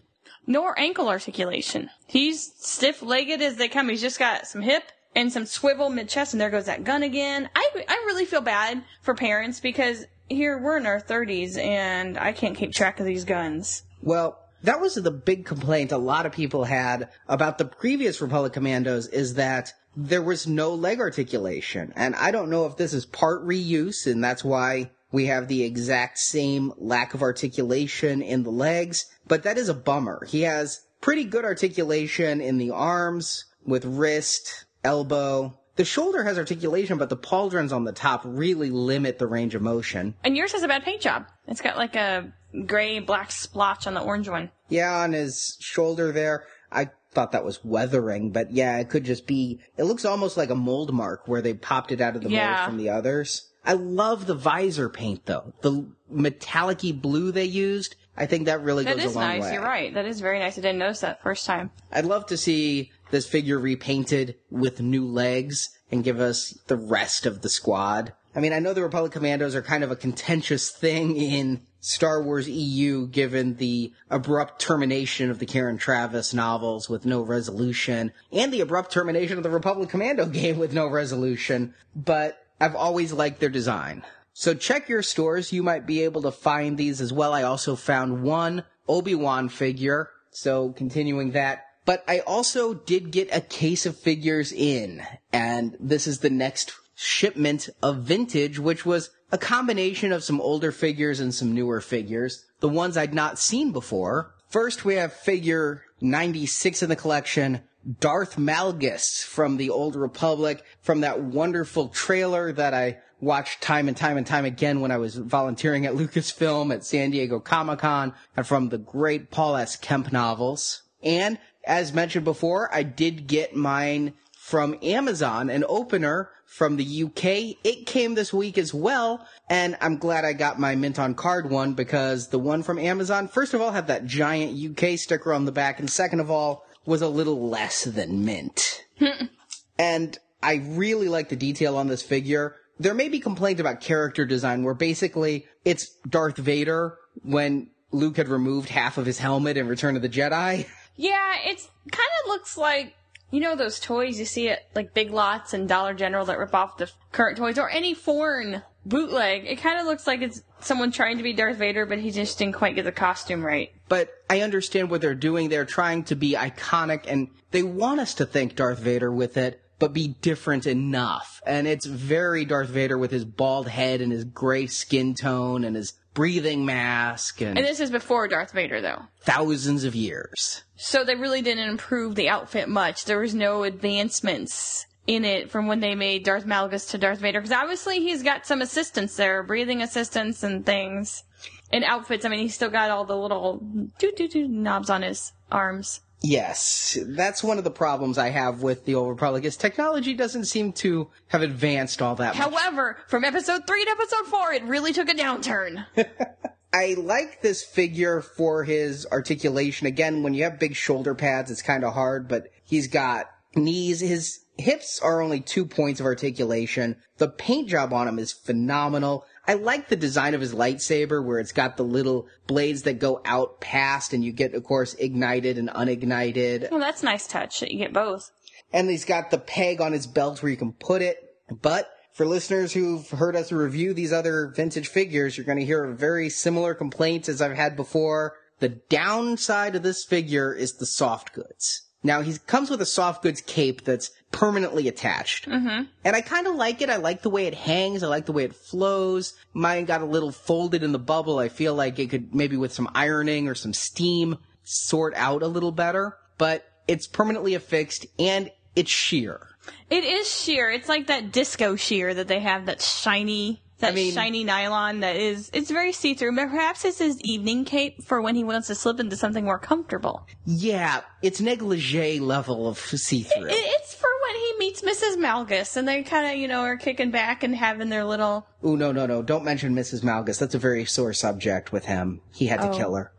Speaker 1: nor ankle articulation. He's stiff legged as they come. He's just got some hip and some swivel mid chest, and there goes that gun again. I, I really feel bad for parents because here we're in our 30s and I can't keep track of these guns.
Speaker 2: Well, that was the big complaint a lot of people had about the previous Republic Commandos is that there was no leg articulation. And I don't know if this is part reuse and that's why we have the exact same lack of articulation in the legs, but that is a bummer. He has pretty good articulation in the arms with wrist, elbow. The shoulder has articulation, but the pauldrons on the top really limit the range of motion.
Speaker 1: And yours has a bad paint job. It's got like a gray black splotch on the orange one.
Speaker 2: Yeah, on his shoulder there. I thought that was weathering, but yeah, it could just be. It looks almost like a mold mark where they popped it out of the
Speaker 1: Yeah.
Speaker 2: mold from the others. I love the visor paint though. The metallic blue they used. I think that really
Speaker 1: That
Speaker 2: goes a long
Speaker 1: nice.
Speaker 2: way.
Speaker 1: You're right. That is very nice. I didn't notice that first time.
Speaker 2: I'd love to see this figure repainted with new legs and give us the rest of the squad. I mean, I know the Republic Commandos are kind of a contentious thing in Star Wars EU given the abrupt termination of the Karen Traviss novels with no resolution and the abrupt termination of the Republic Commando game with no resolution, but I've always liked their design. So check your stores. You might be able to find these as well. I also found one Obi-Wan figure. So continuing that. But I also did get a case of figures in. And this is the next shipment of vintage, which was a combination of some older figures and some newer figures. The ones I'd not seen before. First, we have figure 96 in the collection, Darth Malgus from the Old Republic, from that wonderful trailer that I watched time and time and time again when I was volunteering at Lucasfilm at San Diego Comic Con, and from the great Paul S. Kemp novels. And as mentioned before, I did get mine from Amazon, an opener from the UK. It came this week as well, and I'm glad I got my mint on card one because the one from Amazon, first of all, had that giant UK sticker on the back, and second of all, was a little less than mint. and I really like the detail on this figure. There may be complaints about character design where basically it's Darth Vader when Luke had removed half of his helmet in Return of the Jedi.
Speaker 1: Yeah, it's kind of looks like you know those toys you see at like Big Lots and Dollar General that rip off the current toys or any foreign bootleg. It kind of looks like it's someone trying to be Darth Vader, but he just didn't quite get the costume right.
Speaker 2: But I understand what they're doing. They're trying to be iconic and they want us to think Darth Vader with it, but be different enough. And it's very Darth Vader with his bald head and his gray skin tone and his breathing mask and,
Speaker 1: And this is before Darth Vader, though.
Speaker 2: thousands of years.
Speaker 1: So they really didn't improve the outfit much. There was no advancements in it from when they made Darth Malgus to Darth Vader. Because obviously he's got some assistance there, breathing assistance and things. And outfits. I mean, he's still got all the little doo doo doo knobs on his arms.
Speaker 2: Yes, that's one of the problems I have with the Old Republic is technology doesn't seem to have advanced all that much.
Speaker 1: However, from episode three to episode four, it really took a downturn.
Speaker 2: I like this figure for his articulation. Again, when you have big shoulder pads, it's kind of hard, but he's got knees. His hips are only two points of articulation. The paint job on him is phenomenal. I like the design of his lightsaber where it's got the little blades that go out past and you get, of course, ignited and unignited.
Speaker 1: well, that's a nice touch that you get both.
Speaker 2: and he's got the peg on his belt where you can put it. But for listeners who've heard us review these other vintage figures, you're going to hear a very similar complaints as I've had before. The downside of this figure is the soft goods. Now he comes with a soft goods cape that's permanently attached. Mm-hmm. And I kind of like it. I like the way it hangs. I like the way it flows. Mine got a little folded in the bubble. I feel like it could maybe with some ironing or some steam sort out a little better. But it's permanently affixed and it's sheer.
Speaker 1: It is sheer. It's like that disco sheer that they have that shiny, that
Speaker 2: I mean-
Speaker 1: shiny nylon that is, it's very see-through. But perhaps it's his evening cape for when he wants to slip into something more comfortable.
Speaker 2: Yeah, it's negligee level of see-through.
Speaker 1: It, it's for when he meets Mrs. Malgus and they kind of, you know, are kicking back and having their little,
Speaker 2: oh no, no, no. Don't mention Mrs. Malgus. That's a very sore subject with him. He had to
Speaker 1: Oh.
Speaker 2: kill her.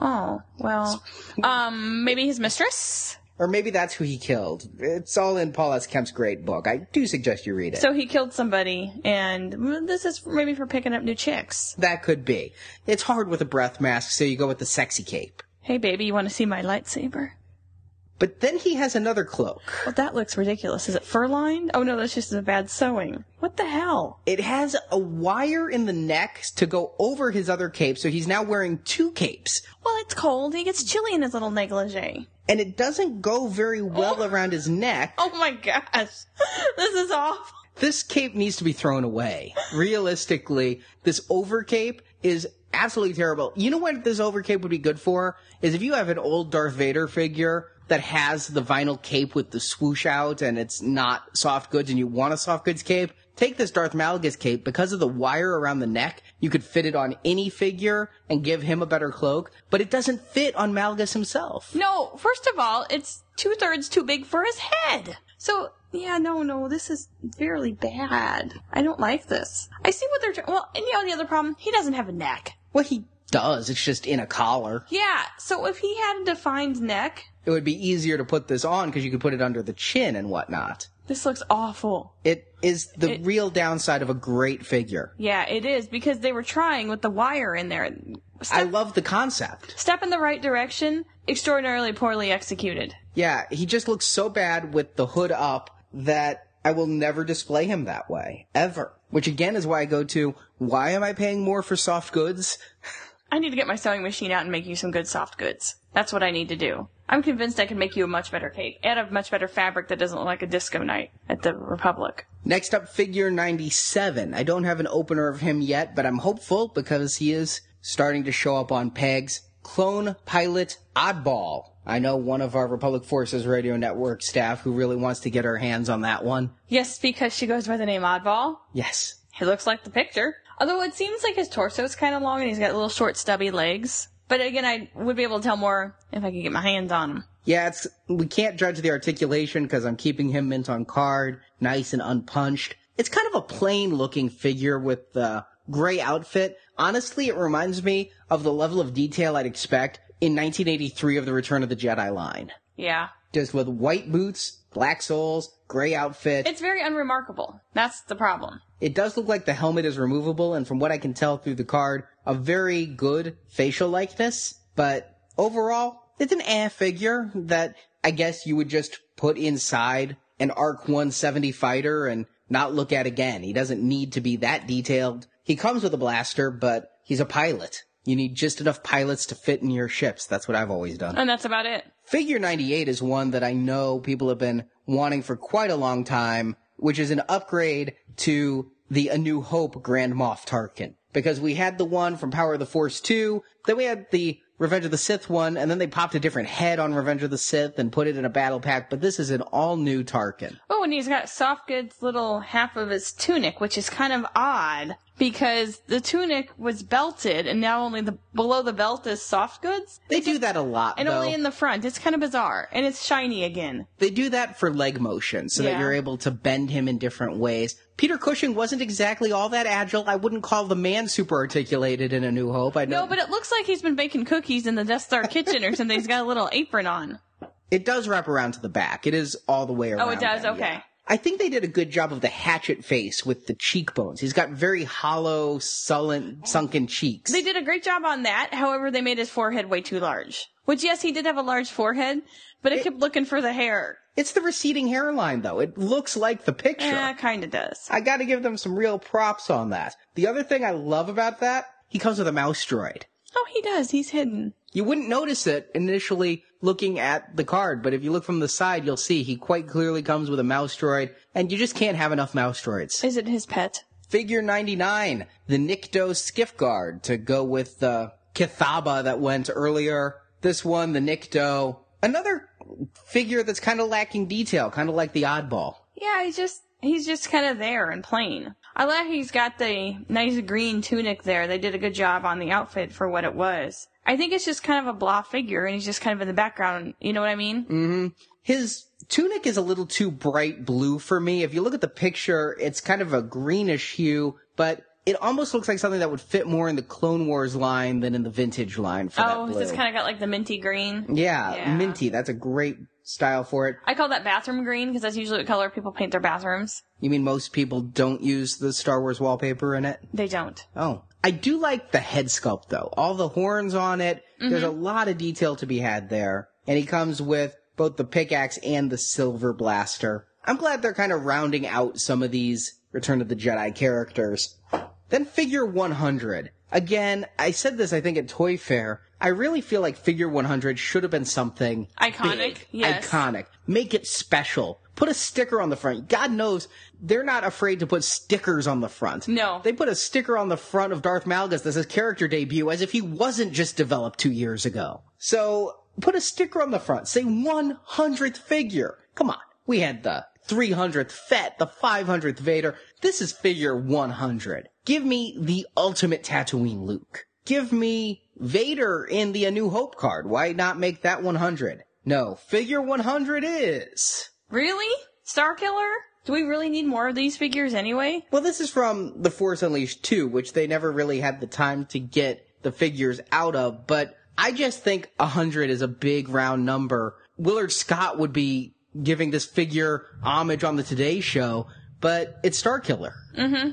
Speaker 1: oh, well, um, maybe his mistress?
Speaker 2: Or maybe that's who he killed. It's all in Paul S. Kemp's great book. I do suggest you read it.
Speaker 1: So he killed somebody and this is maybe for picking up new chicks.
Speaker 2: that could be. It's hard with a breath mask, so you go with the sexy cape.
Speaker 1: Hey baby, you want to see my lightsaber?
Speaker 2: But then he has another cloak.
Speaker 1: Well, that looks ridiculous. Is it fur lined? Oh no, that's just a bad sewing. What the hell?
Speaker 2: It has a wire in the neck to go over his other cape, so he's now wearing two capes.
Speaker 1: Well, it's cold. He gets chilly in his little negligee.
Speaker 2: And it doesn't go very well oh. around his neck.
Speaker 1: Oh my gosh. This is awful.
Speaker 2: this cape needs to be thrown away. Realistically, this overcape is absolutely terrible. You know what this overcape would be good for? Is if you have an old Darth Vader figure that has the vinyl cape with the swoosh out and it's not soft goods and you want a soft goods cape, take this Darth Malgus cape because of the wire around the neck. You could fit it on any figure and give him a better cloak, but it doesn't fit on Malgus himself.
Speaker 1: No, first of all, it's two thirds too big for his head. So, yeah, no, no, this is fairly bad. I don't like this. I see what they're trying. Well, and you know the other problem? He doesn't have a neck.
Speaker 2: Well, he does. It's just in a collar.
Speaker 1: Yeah, so if he had a defined neck,
Speaker 2: It would be easier to put this on because you could put it under the chin and whatnot.
Speaker 1: this looks awful.
Speaker 2: It is the
Speaker 1: It-
Speaker 2: real downside of a great figure.
Speaker 1: Yeah, it is because they were trying with the wire in there.
Speaker 2: I love the concept.
Speaker 1: step in the right direction, extraordinarily poorly executed.
Speaker 2: Yeah, he just looks so bad with the hood up that I will never display him that way. Ever. Which again is why I go to, why am I paying more for soft goods?
Speaker 1: I need to get my sewing machine out and make you some good soft goods. That's what I need to do. I'm convinced I can make you a much better cake and a much better fabric that doesn't look like a disco night at the Republic.
Speaker 2: Next up, figure 97. I don't have an opener of him yet, but I'm hopeful because he is starting to show up on pegs. Clone Pilot Oddball. I know one of our Republic Forces Radio Network staff who really wants to get her hands on that one.
Speaker 1: Yes, because she goes by the name Oddball.
Speaker 2: Yes.
Speaker 1: He looks like the picture. Although it seems like his torso is kind of long and he's got little short stubby legs. But again, I would be able to tell more if I could get my hands on him.
Speaker 2: Yeah, it's, we can't judge the articulation because I'm keeping him mint on card, nice and unpunched. It's kind of a plain looking figure with the gray outfit. Honestly, it reminds me of the level of detail I'd expect in 1983 of the Return of the Jedi line.
Speaker 1: Yeah.
Speaker 2: Just with white boots, black soles, gray outfit.
Speaker 1: It's very unremarkable. That's the problem.
Speaker 2: It does look like the helmet is removable, and from what I can tell through the card, a very good facial likeness. But overall, it's an eh figure that I guess you would just put inside an ARC 170 fighter and not look at again. He doesn't need to be that detailed. He comes with a blaster, but he's a pilot. You need just enough pilots to fit in your ships. That's what I've always done.
Speaker 1: And that's about it.
Speaker 2: Figure 98 is one that I know people have been wanting for quite a long time, which is an upgrade to the A New Hope Grand Moff Tarkin. Because we had the one from Power of the Force 2, then we had the Revenge of the Sith one, and then they popped a different head on Revenge of the Sith and put it in a battle pack, but this is an all new Tarkin.
Speaker 1: Oh, and he's got soft goods little half of his tunic, which is kind of odd because the tunic was belted and now only the below the belt is soft goods.
Speaker 2: They do that a lot,
Speaker 1: And
Speaker 2: though.
Speaker 1: only in the front. It's kind of bizarre. And it's shiny again.
Speaker 2: they do that for leg motion so that you're able to bend him in different ways. Peter Cushing wasn't exactly all that agile. I wouldn't call the man super articulated in A New Hope. I know
Speaker 1: No, but it looks like he's been baking cookies in the Death Star kitchen or something. He's got a little apron on.
Speaker 2: it does wrap around to the back. It is all the way around.
Speaker 1: Oh, it does? Okay.
Speaker 2: yeah. I think they did a good job of the hatchet face with the cheekbones. He's got very hollow, sullen, sunken cheeks.
Speaker 1: They did a great job on that. However, they made his forehead way too large. Which, yes, he did have a large forehead, but it, kept looking for the hair.
Speaker 2: it's the receding hairline, though. It looks like the picture.
Speaker 1: Yeah, kind of does.
Speaker 2: I gotta give them some real props on that. The other thing I love about that, he comes with a mouse droid.
Speaker 1: Oh, he does. He's hidden.
Speaker 2: You wouldn't notice it initially looking at the card, but if you look from the side, you'll see he quite clearly comes with a mouse droid, and you just can't have enough mouse droids.
Speaker 1: Is it his pet?
Speaker 2: Figure 99, the Nikto Skiff Guard, to go with the Kithaba that went earlier. This one, the Nikto. Another figure that's kind of lacking detail, kind of like the oddball.
Speaker 1: Yeah, he's just he's just kind of there and plain. I like he's got the nice green tunic there. They did a good job on the outfit for what it was. I think it's just kind of a blah figure, and he's just kind of in the background. You know what I mean? Mm-hmm.
Speaker 2: His tunic is a little too bright blue for me. If you look at the picture, it's kind of a greenish hue, but it almost looks like something that would fit more in the Clone Wars line than in the vintage line for
Speaker 1: Oh,
Speaker 2: that blue.
Speaker 1: it's kind of got like the minty green.
Speaker 2: yeah,
Speaker 1: Yeah.
Speaker 2: minty. That's a great style for it.
Speaker 1: I call that bathroom green because that's usually what color people paint their bathrooms.
Speaker 2: You mean most people don't use the Star Wars wallpaper in it?
Speaker 1: They don't.
Speaker 2: Oh. I do like the head sculpt though. All the horns on it. There's a mm-hmm. lot of detail to be had there. And he comes with both the pickaxe and the silver blaster. I'm glad they're kind of rounding out some of these Return of the Jedi characters. Then figure 100. Again, I said this I think at Toy Fair. I really feel like figure 100 should have been something
Speaker 1: Iconic,
Speaker 2: big,
Speaker 1: yes.
Speaker 2: iconic. Make it special. Put a sticker on the front. God knows they're not afraid to put stickers on the front.
Speaker 1: No.
Speaker 2: They put a sticker on the front of Darth Malgus that says character debut as if he wasn't just developed two years ago. So put a sticker on the front. Say 100th figure. Come on. We had the 300th Fett, the 500th Vader. This is figure 100. Give me the ultimate Tatooine Luke. Give me Vader in the A New Hope card. Why not make that 100? No, figure 100 is.
Speaker 1: Really? Star Killer? Do we really need more of these figures anyway?
Speaker 2: Well, this is from The Force Unleashed 2, which they never really had the time to get the figures out of, but I just think 100 is a big round number. Willard Scott would be giving this figure homage on the Today Show, but it's Starkiller. Mm-hmm.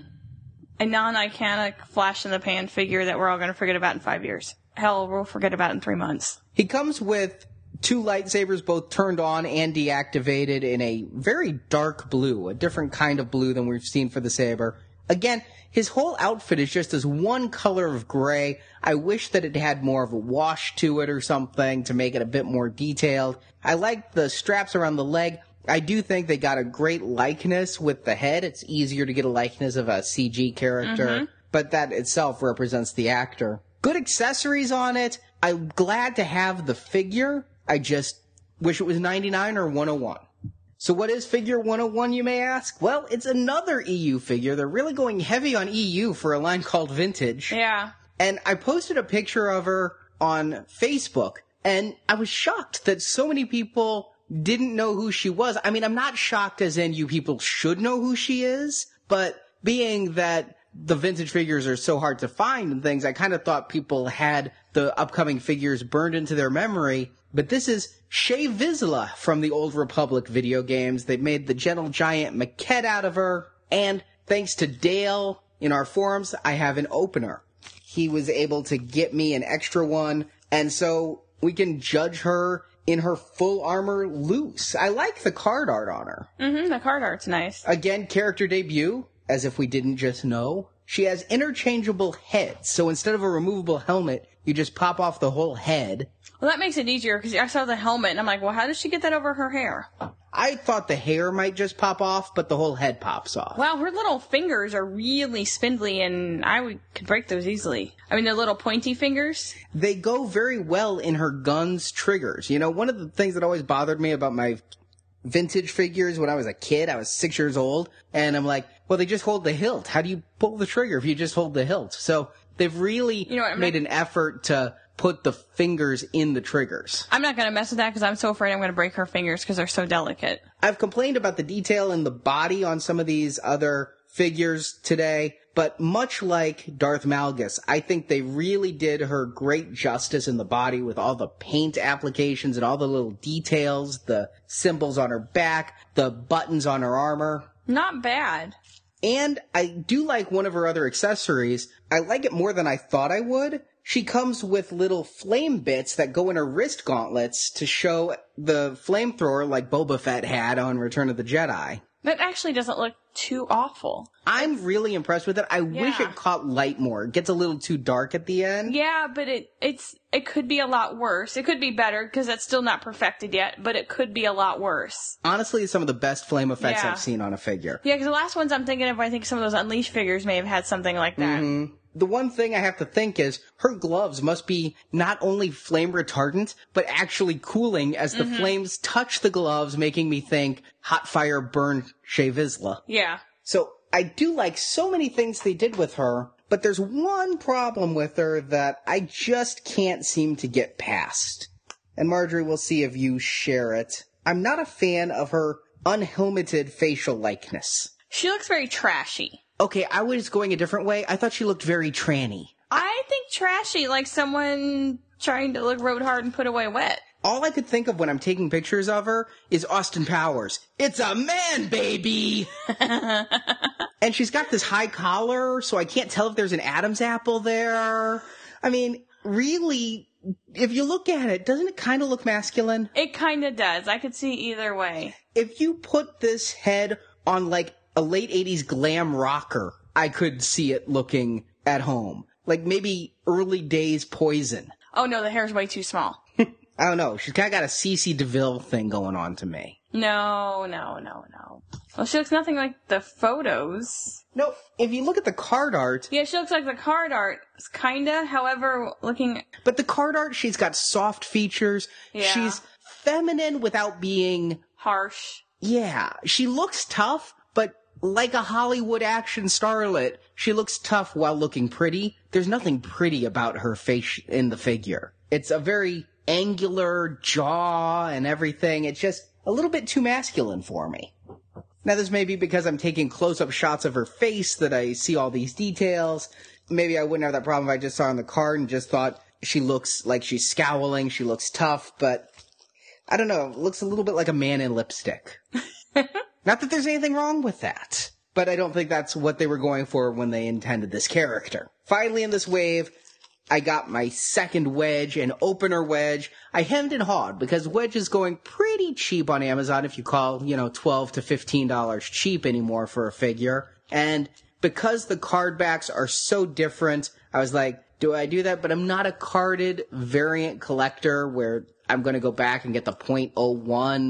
Speaker 1: A non-iconic flash in the pan figure that we're all going to forget about in five years. Hell, we'll forget about in three months.
Speaker 2: He comes with two lightsabers both turned on and deactivated in a very dark blue, a different kind of blue than we've seen for the saber. Again, his whole outfit is just this one color of gray. I wish that it had more of a wash to it or something to make it a bit more detailed. I like the straps around the leg. I do think they got a great likeness with the head. It's easier to get a likeness of a CG character, mm-hmm. but that itself represents the actor. Good accessories on it. I'm glad to have the figure. I just wish it was 99 or 101. So what is figure 101, you may ask? Well, it's another EU figure. They're really going heavy on EU for a line called Vintage.
Speaker 1: Yeah.
Speaker 2: And I posted a picture of her on Facebook and I was shocked that so many people didn't know who she was. I mean, I'm not shocked as in you people should know who she is, but being that the vintage figures are so hard to find and things, I kind of thought people had the upcoming figures burned into their memory. But this is Shae Vizla from the Old Republic video games. They made the Gentle Giant maquette out of her. And thanks to Dale in our forums, I have an opener. He was able to get me an extra one. And so we can judge her in her full armor loose. I like the card art on her.
Speaker 1: Mm-hmm. The card art's nice.
Speaker 2: Again, character debut, as if we didn't just know. She has interchangeable heads, so instead of a removable helmet, you just pop off the whole head.
Speaker 1: Well, that makes it easier because I saw the helmet and I'm like, well, how does she get that over her hair?
Speaker 2: I thought the hair might just pop off, but the whole head pops off.
Speaker 1: Wow, her little fingers are really spindly and I would, could break those easily. I mean, the little pointy fingers.
Speaker 2: They go very well in her gun's triggers. You know, one of the things that always bothered me about my vintage figures when I was a kid, I was six years old, and I'm like, well, they just hold the hilt. How do you pull the trigger if you just hold the hilt? So they've really
Speaker 1: You know what,
Speaker 2: made
Speaker 1: not-
Speaker 2: an effort to put the fingers in the triggers.
Speaker 1: I'm not going to mess with that because I'm so afraid I'm going to break her fingers because they're so delicate.
Speaker 2: I've complained about the detail in the body on some of these other figures today, but much like Darth Malgus, I think they really did her great justice in the body with all the paint applications and all the little details, the symbols on her back, the buttons on her armor.
Speaker 1: Not bad.
Speaker 2: And I do like one of her other accessories. I like it more than I thought I would. She comes with little flame bits that go in her wrist gauntlets to show the flamethrower like Boba Fett had on Return of the Jedi.
Speaker 1: That actually doesn't look too awful.
Speaker 2: I'm really impressed with it. I wish it caught light more. It gets a little too dark at the end.
Speaker 1: Yeah, but it it's it could be a lot worse. It could be better because it's still not perfected yet, but it could be a lot worse.
Speaker 2: Honestly, it's some of the best flame effects
Speaker 1: Yeah.
Speaker 2: I've seen on a figure.
Speaker 1: Yeah, because the last ones I'm thinking of, I think some of those Unleashed figures may have had something like that. Mm-hmm.
Speaker 2: The one thing I have to think is her gloves must be not only flame retardant, but actually cooling as the mm-hmm. flames touch the gloves, making me think hot fire burned Shae Vizla.
Speaker 1: Yeah.
Speaker 2: So I do like so many things they did with her, but there's one problem with her that I just can't seem to get past. And Marjorie, we'll see if you share it. I'm not a fan of her unhelmeted facial likeness.
Speaker 1: She looks very trashy.
Speaker 2: Okay, I was going a different way. I thought she looked very tranny.
Speaker 1: I think trashy, like someone trying to look road hard and put away wet.
Speaker 2: All I could think of when I'm taking pictures of her is Austin Powers. It's a man, baby! and she's got this high collar, so I can't tell if there's an Adam's apple there. I mean, really, if you look at it, doesn't it kind of look masculine?
Speaker 1: It kind of does. I could see either way.
Speaker 2: If you put this head on like a late 80s glam rocker, I could see it looking at home. Like maybe early days poison.
Speaker 1: Oh no, the hair's way too small.
Speaker 2: I don't know. She's kind of got a CC DeVille thing going on to me.
Speaker 1: No, no, no, no. Well, she looks nothing like the photos.
Speaker 2: No, if you look at the card art,
Speaker 1: Yeah, she looks like the card art, kinda. However, looking
Speaker 2: but the card art, she's got soft features.
Speaker 1: Yeah.
Speaker 2: She's feminine without being,
Speaker 1: harsh.
Speaker 2: yeah, she looks tough, but like a Hollywood action starlet, she looks tough while looking pretty. There's nothing pretty about her face in the figure. It's a very angular jaw and everything. It's just a little bit too masculine for me. Now, this may be because I'm taking close up shots of her face that I see all these details. Maybe I wouldn't have that problem if I just saw on the card and just thought she looks like she's scowling, she looks tough, but I don't know, looks a little bit like a man in lipstick. Not that there's anything wrong with that, but I don't think that's what they were going for when they intended this character. Finally, in this wave, I got my second wedge, an opener wedge. I hemmed and hawed because wedge is going pretty cheap on Amazon if you call, you know, 12 to $15 cheap anymore for a figure. And because the card backs are so different, I was like, do I do that? But I'm not a carded variant collector where I'm going to go back and get the 0.01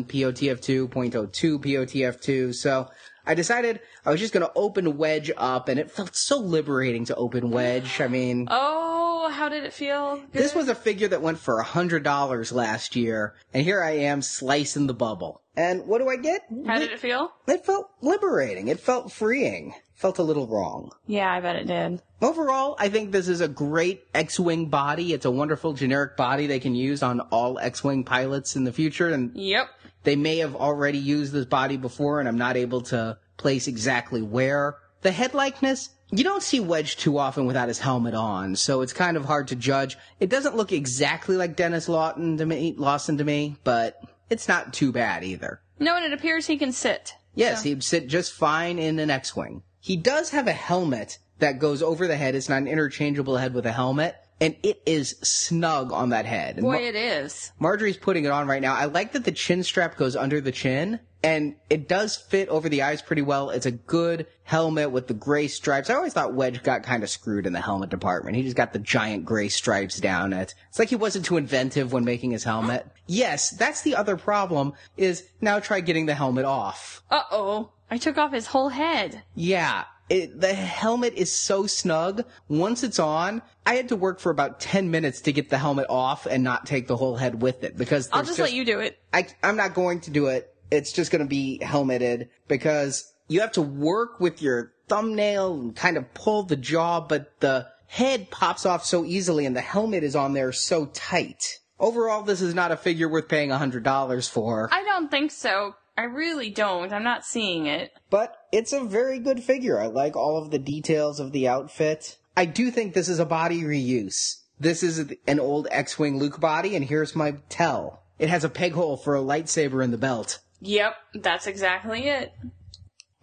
Speaker 2: POTF2, 0.02 POTF2. So I decided I was just going to open Wedge up, and it felt so liberating to open Wedge. I mean,
Speaker 1: Oh, how did it feel? Good?
Speaker 2: this was a figure that went for a hundred dollars last year, and here I am slicing the bubble. And what do I get?
Speaker 1: How did it feel?
Speaker 2: It felt liberating. It felt freeing. Felt a little wrong.
Speaker 1: Yeah, I bet it did.
Speaker 2: Overall, I think this is a great X-Wing body. It's a wonderful generic body they can use on all X-Wing pilots in the future, and
Speaker 1: Yep.
Speaker 2: they may have already used this body before, and I'm not able to place exactly where. The head likeness, you don't see Wedge too often without his helmet on, so it's kind of hard to judge. It doesn't look exactly like Dennis Lawton to me, Lawson to me, but it's not too bad either.
Speaker 1: No, and it appears he can sit.
Speaker 2: Yes,
Speaker 1: So-
Speaker 2: he'd sit just fine in an X-Wing. He does have a helmet that goes over the head. It's not an interchangeable head with a helmet, and it is snug on that head. And
Speaker 1: Boy,
Speaker 2: Mar-
Speaker 1: it is.
Speaker 2: Marjorie's putting it on right now. I like that the chin strap goes under the chin, and it does fit over the eyes pretty well. It's a good helmet with the gray stripes. I always thought Wedge got kind of screwed in the helmet department. He just got the giant gray stripes down it. It's like he wasn't too inventive when making his helmet. Yes, that's the other problem, is now try getting the helmet off.
Speaker 1: Uh oh. I took off his whole head.
Speaker 2: Yeah. It, the helmet is so snug. Once it's on, I had to work for about 10 minutes to get the helmet off and not take the whole head with it because
Speaker 1: I'll
Speaker 2: there's
Speaker 1: just, let you do it.
Speaker 2: I, I'm not going to do it. It's just going to be helmeted because you have to work with your thumbnail and kind of pull the jaw, but the head pops off so easily and the helmet is on there so tight. Overall, this is not a figure worth paying $100 for,
Speaker 1: I don't think so. I really don't. I'm not seeing it.
Speaker 2: but it's a very good figure. I like all of the details of the outfit. I do think this is a body reuse. This is an old X-Wing Luke body, and here's my tell. It has a peg hole for a lightsaber in the belt.
Speaker 1: Yep, that's exactly it.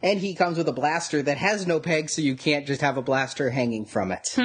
Speaker 2: And he comes with a blaster that has no peg, so you can't just have a blaster hanging from it.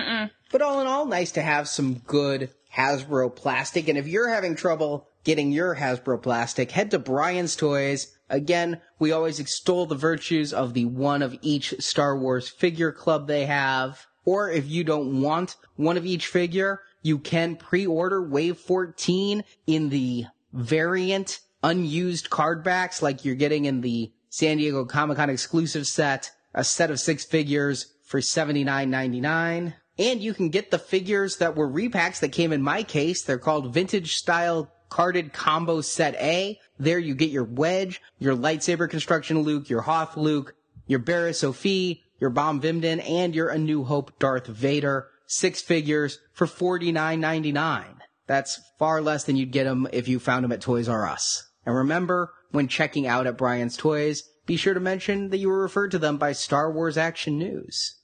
Speaker 2: But all in all, nice to have some good Hasbro plastic. And if you're having trouble getting your Hasbro plastic, head to Brian's Toys. Again, we always extol the virtues of the one of each Star Wars figure club they have. Or if you don't want one of each figure, you can pre-order Wave 14 in the variant unused card backs like you're getting in the San Diego Comic Con exclusive set, a set of six figures for $79.99. And you can get the figures that were repacks that came in my case. They're called Vintage Style Carded Combo Set A. There you get your Wedge, your Lightsaber Construction Luke, your Hoth Luke, your Barra Sophie, your Bom Vimdin, and your A New Hope Darth Vader. Six figures for $49.99. That's far less than you'd get them if you found them at Toys R Us. And remember, when checking out at Brian's Toys, be sure to mention that you were referred to them by Star Wars Action News.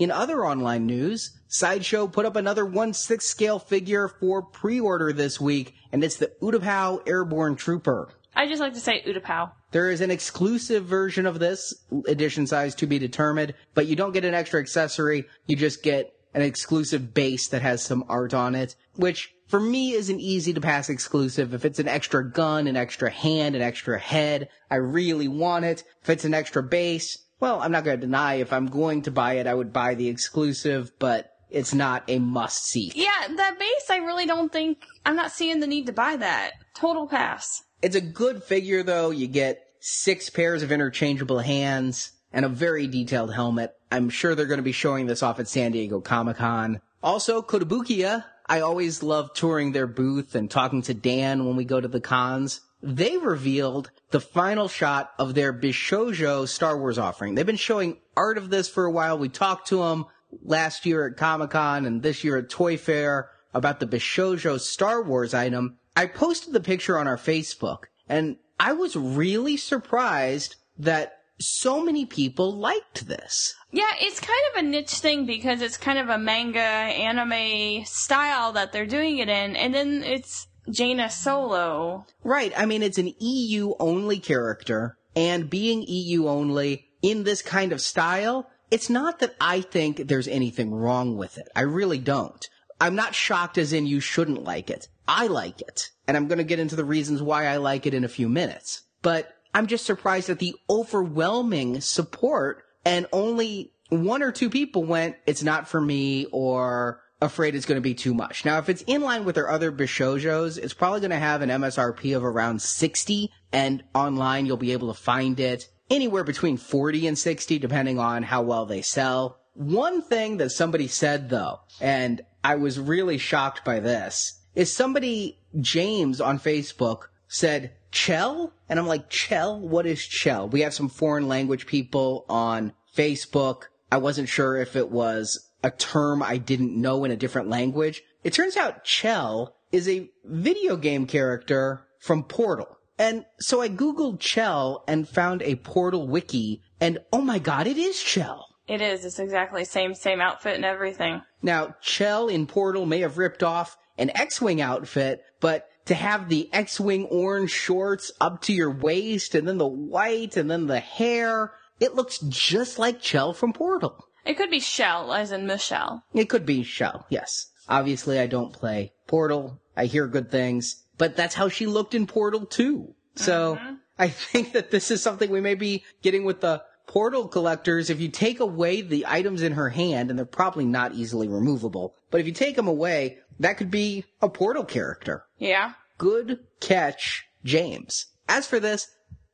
Speaker 2: In other online news, Sideshow put up another 1 6 scale figure for pre-order this week, and it's the Utapau Airborne Trooper.
Speaker 1: I just like to say Utapau.
Speaker 2: There is an exclusive version of this, edition size to be determined, but you don't get an extra accessory, you just get an exclusive base that has some art on it, which for me is an easy to pass exclusive. If it's an extra gun, an extra hand, an extra head, I really want it. If it's an extra base, well, I'm not going to deny if I'm going to buy it, I would buy the exclusive, but it's not a must see.
Speaker 1: Yeah, that base, I really don't think. I'm not seeing the need to buy that. Total pass.
Speaker 2: It's a good figure though. You get six pairs of interchangeable hands and a very detailed helmet. I'm sure they're going to be showing this off at San Diego Comic Con. Also, Kotobukiya. I always love touring their booth and talking to Dan when we go to the cons. They revealed the final shot of their Bishojo Star Wars offering. They've been showing art of this for a while. We talked to them last year at Comic Con and this year at Toy Fair about the Bishojo Star Wars item. I posted the picture on our Facebook and I was really surprised that so many people liked this.
Speaker 1: Yeah, it's kind of a niche thing because it's kind of a manga anime style that they're doing it in, and then it's Jaina Solo.
Speaker 2: Right. I mean, it's an EU only character and being EU only in this kind of style it's not that I think there's anything wrong with it. I really don't. I'm not shocked as in you shouldn't like it. I like it. And I'm going to get into the reasons why I like it in a few minutes. But I'm just surprised at the overwhelming support and only one or two people went, it's not for me or afraid it's going to be too much. Now, if it's in line with their other Bishojos, it's probably going to have an MSRP of around 60 and online you'll be able to find it anywhere between 40 and 60 depending on how well they sell. One thing that somebody said though, and I was really shocked by this, is somebody, James on Facebook, said Chell? And I'm like, Chell? What is Chell? We have some foreign language people on Facebook. I wasn't sure if it was a term I didn't know in a different language. It turns out Chell is a video game character from Portal. And so I googled Chell and found a Portal wiki and oh my god, it is Chell.
Speaker 1: It is. It's exactly same same outfit and everything.
Speaker 2: Now, Chell in Portal may have ripped off an X-Wing outfit, but to have the X-Wing orange shorts up to your waist and then the white and then the hair, it looks just like Chell from Portal.
Speaker 1: It could be Shell, as in Michelle.
Speaker 2: It could be Shell, yes. Obviously, I don't play Portal. I hear good things, but that's how she looked in Portal too. So mm-hmm. I think that this is something we may be getting with the portal collectors, if you take away the items in her hand, and they're probably not easily removable, but if you take them away, that could be a portal character.
Speaker 1: Yeah.
Speaker 2: Good catch, James. As for this,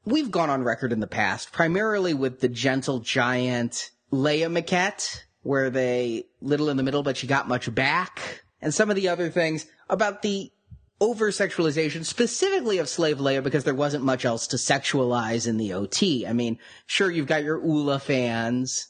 Speaker 2: we've gone on record in the past, primarily with the Gentle Giant Leia Maquette, where they little in the middle, but she got much back, and some of the other things about the over sexualization, specifically of Slave Leia, because there wasn't much else to sexualize in the OT. I mean, sure, you've got your Oola fans.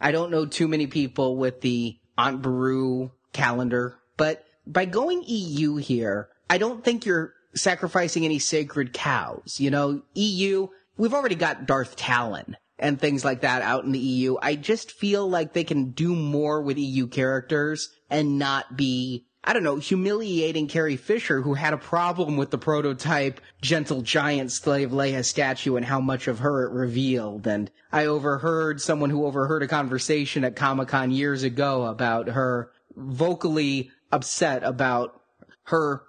Speaker 2: I don't know too many people with the Aunt Beru calendar, but by going EU here, I don't think you're sacrificing any sacred cows. You know, EU, we've already got Darth Talon and things like that out in the EU. I just feel like they can do more with EU characters and not be I don't know, humiliating Carrie Fisher, who had a problem with the prototype Gentle Giant slave Leia statue and how much of her it revealed. And I overheard someone who overheard a conversation at Comic Con years ago about her vocally upset about her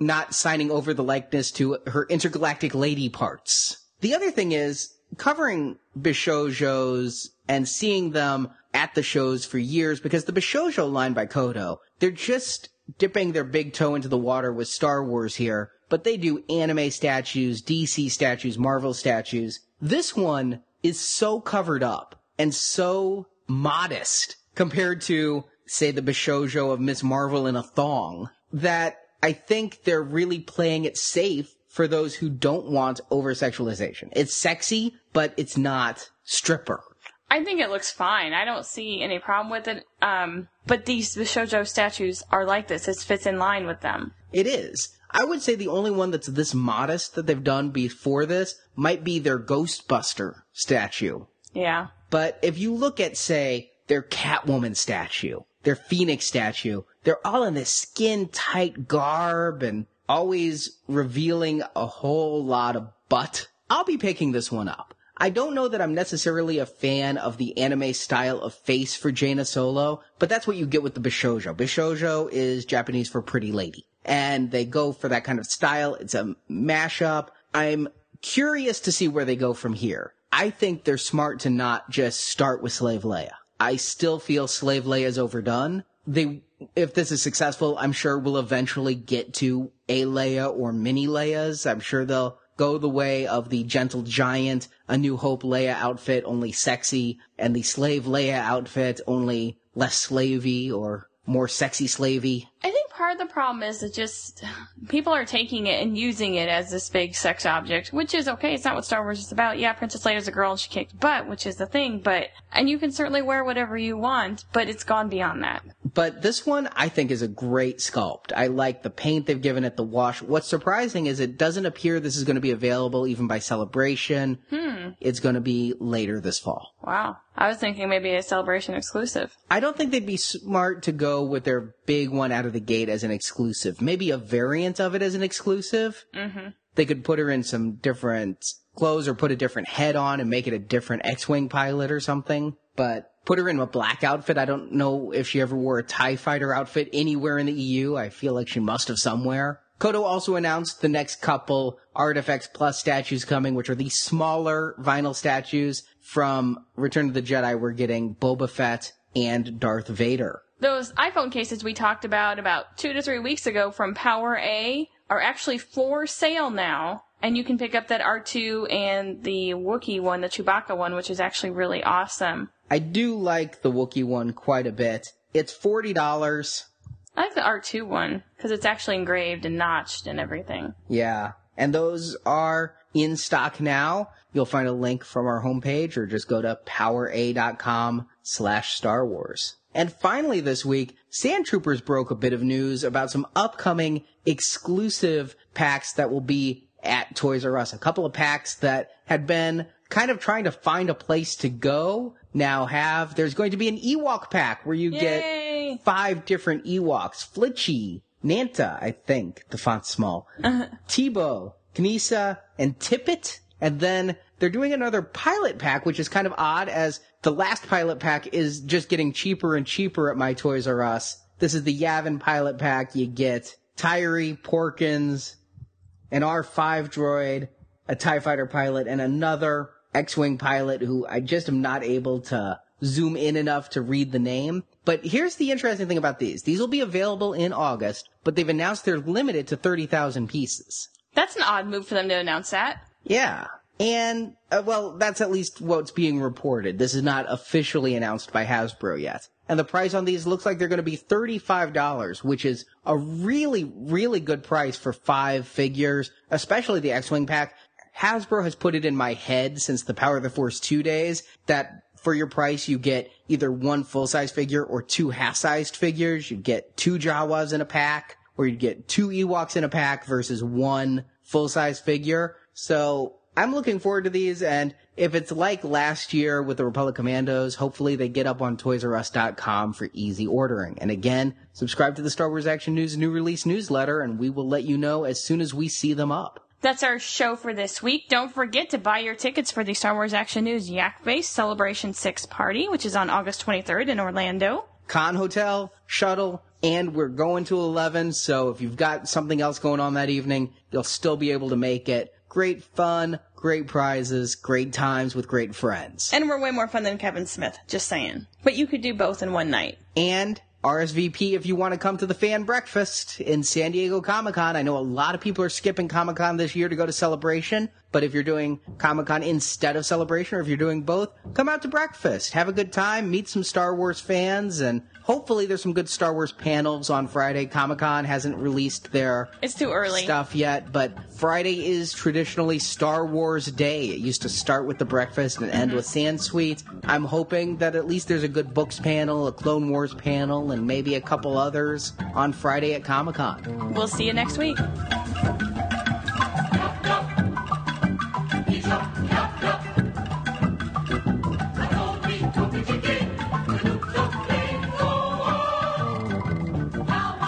Speaker 2: not signing over the likeness to her intergalactic lady parts. The other thing is, covering Bishojos and seeing them at the shows for years because the Bishojo line by Koto, they're just dipping their big toe into the water with Star Wars here, but they do anime statues, DC statues, Marvel statues. This one is so covered up and so modest compared to, say, the Bishojo of Miss Marvel in a thong that I think they're really playing it safe for those who don't want over sexualization. It's sexy, but it's not stripper.
Speaker 1: I think it looks fine. I don't see any problem with it. Um, but these Bishojo statues are like this. It fits in line with them.
Speaker 2: It is. I would say the only one that's this modest that they've done before this might be their Ghostbuster statue.
Speaker 1: Yeah.
Speaker 2: But if you look at, say, their Catwoman statue, their Phoenix statue, they're all in this skin tight garb and always revealing a whole lot of butt. I'll be picking this one up. I don't know that I'm necessarily a fan of the anime style of face for Jaina Solo, but that's what you get with the Bishojo. Bishojo is Japanese for pretty lady. And they go for that kind of style. It's a mashup. I'm curious to see where they go from here. I think they're smart to not just start with Slave Leia. I still feel Slave Leia is overdone. They, if this is successful, I'm sure we'll eventually get to a Leia or mini Leias. I'm sure they'll go the way of the Gentle Giant, a New Hope Leia outfit, only sexy, and the slave Leia outfit, only less slavey or more sexy slavey.
Speaker 1: I think part of the problem is that just people are taking it and using it as this big sex object, which is okay. It's not what Star Wars is about. Yeah, Princess Leia's a girl and she kicked butt, which is the thing, but, and you can certainly wear whatever you want, but it's gone beyond that.
Speaker 2: But this one, I think, is a great sculpt. I like the paint they've given it, the wash. What's surprising is it doesn't appear this is going to be available even by celebration.
Speaker 1: Hmm.
Speaker 2: It's going to be later this fall.
Speaker 1: Wow. I was thinking maybe a celebration exclusive.
Speaker 2: I don't think they'd be smart to go with their big one out of the gate as an exclusive. Maybe a variant of it as an exclusive.
Speaker 1: Mm-hmm.
Speaker 2: They could put her in some different clothes or put a different head on and make it a different X-Wing pilot or something. But put her in a black outfit. I don't know if she ever wore a TIE fighter outfit anywhere in the EU. I feel like she must have somewhere. Koto also announced the next couple ARTFX+ statues coming, which are these smaller vinyl statues from Return of the Jedi. We're getting Boba Fett and Darth Vader.
Speaker 1: Those iPhone cases we talked about about two to three weeks ago from PowerA are actually for sale now. And you can pick up that R2 and the Wookiee one, the Chewbacca one, which is actually really awesome.
Speaker 2: I do like the Wookiee one quite a bit. It's $40.
Speaker 1: I like the R2 one because it's actually engraved and notched and everything.
Speaker 2: Yeah. And those are in stock now. You'll find a link from our homepage or just go to powera.com slash Star Wars. And finally this week, Sand Troopers broke a bit of news about some upcoming exclusive packs that will be at Toys R Us. A couple of packs that had been kind of trying to find a place to go now have. There's going to be an Ewok pack where you
Speaker 1: Yay!
Speaker 2: get five different Ewoks. Flitchy, Nanta, I think, the font's small. Uh-huh. Teebo, Kneesaa, and Tippett. And then they're doing another pilot pack, which is kind of odd as the last pilot pack is just getting cheaper and cheaper at my Toys R Us. This is the Yavin pilot pack. You get Tiree, Porkins, an R5 droid, a TIE fighter pilot, and another X-Wing pilot who I just am not able to zoom in enough to read the name. But here's the interesting thing about these. These will be available in August, but they've announced they're limited to 30,000 pieces.
Speaker 1: That's an odd move for them to announce that.
Speaker 2: Yeah. And, uh, well, that's at least what's being reported. This is not officially announced by Hasbro yet. And the price on these looks like they're going to be $35, which is a really, really good price for five figures, especially the X-Wing pack. Hasbro has put it in my head since the Power of the Force 2 days that for your price you get either one full-size figure or two half-sized figures. You'd get two Jawas in a pack, or you'd get two Ewoks in a pack versus one full-size figure. So I'm looking forward to these, and if it's like last year with the Republic Commandos, hopefully they get up on ToysRUs.com for easy ordering. And again, subscribe to the Star Wars Action News new release newsletter, and we will let you know as soon as we see them up.
Speaker 1: That's our show for this week. Don't forget to buy your tickets for the Star Wars Action News Yakface Celebration 6 party, which is on August 23rd in Orlando.
Speaker 2: Con Hotel, Shuttle, and we're going to 11, so if you've got something else going on that evening, you'll still be able to make it. Great fun, great prizes, great times with great friends.
Speaker 1: And we're way more fun than Kevin Smith, just saying. But you could do both in one night.
Speaker 2: And RSVP if you want to come to the fan breakfast in San Diego Comic Con. I know a lot of people are skipping Comic Con this year to go to Celebration, but if you're doing Comic Con instead of Celebration, or if you're doing both, come out to breakfast, have a good time, meet some Star Wars fans, and hopefully there's some good Star Wars panels on Friday. Comic Con hasn't released their
Speaker 1: It's too early.
Speaker 2: stuff yet, but Friday is traditionally Star Wars Day. It used to start with the breakfast and end mm-hmm. with Sand sweets. I'm hoping that at least there's a good books panel, a Clone Wars panel, and maybe a couple others on Friday at Comic Con.
Speaker 1: We'll see you next week.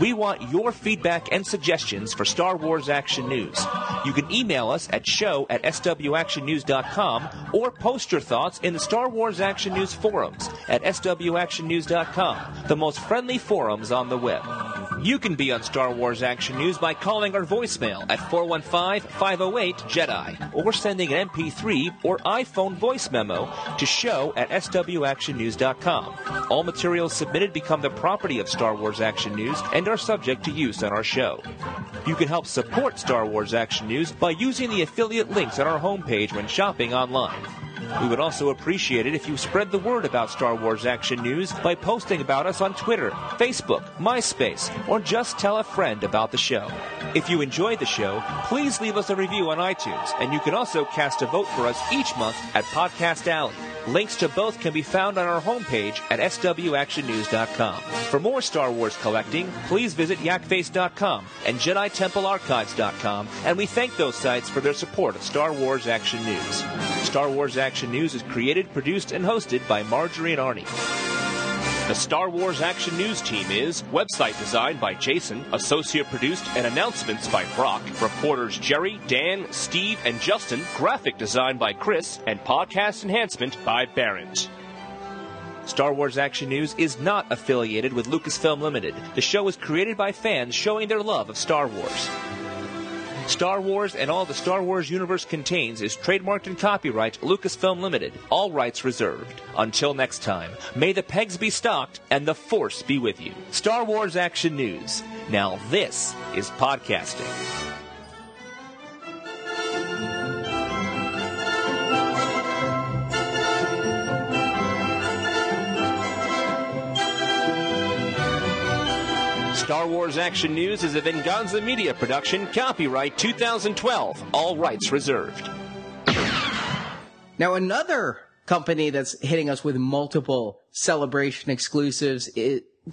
Speaker 3: We want your feedback and suggestions for Star Wars Action News. You can email us at show at swactionnews.com or post your thoughts in the Star Wars Action News forums at swactionnews.com, the most friendly forums on the web. You can be on Star Wars Action News by calling our voicemail at 415-508-JEDI or sending an MP3 or iPhone voice memo to show at swactionnews.com. All materials submitted become the property of Star Wars Action News and are subject to use on our show. You can help support Star Wars Action News by using the affiliate links on our homepage when shopping online. We would also appreciate it if you spread the word about Star Wars Action News by posting about us on Twitter, Facebook, MySpace, or just tell a friend about the show. If you enjoyed the show, please leave us a review on iTunes, and you can also cast a vote for us each month at Podcast Alley. Links to both can be found on our homepage at swactionnews.com. For more Star Wars collecting, please visit yakface.com and JediTempleArchives.com, and we thank those sites for their support of Star Wars Action News. Star Wars Action News is created, produced, and hosted by Marjorie and Arnie. The Star Wars Action News team is website designed by Jason, associate produced and announcements by Brock, reporters Jerry, Dan, Steve, and Justin, graphic design by Chris, and podcast enhancement by Barrett. Star Wars Action News is not affiliated with Lucasfilm Limited. The show is created by fans showing their love of Star Wars. Star Wars and all the Star Wars universe contains is trademarked and copyright Lucasfilm Limited, all rights reserved. Until next time, may the pegs be stocked and the Force be with you. Star Wars Action News. Now this is podcasting. Star Wars Action News is a Venganza Media production, copyright 2012, all rights reserved.
Speaker 2: Now, another company that's hitting us with multiple celebration exclusives is.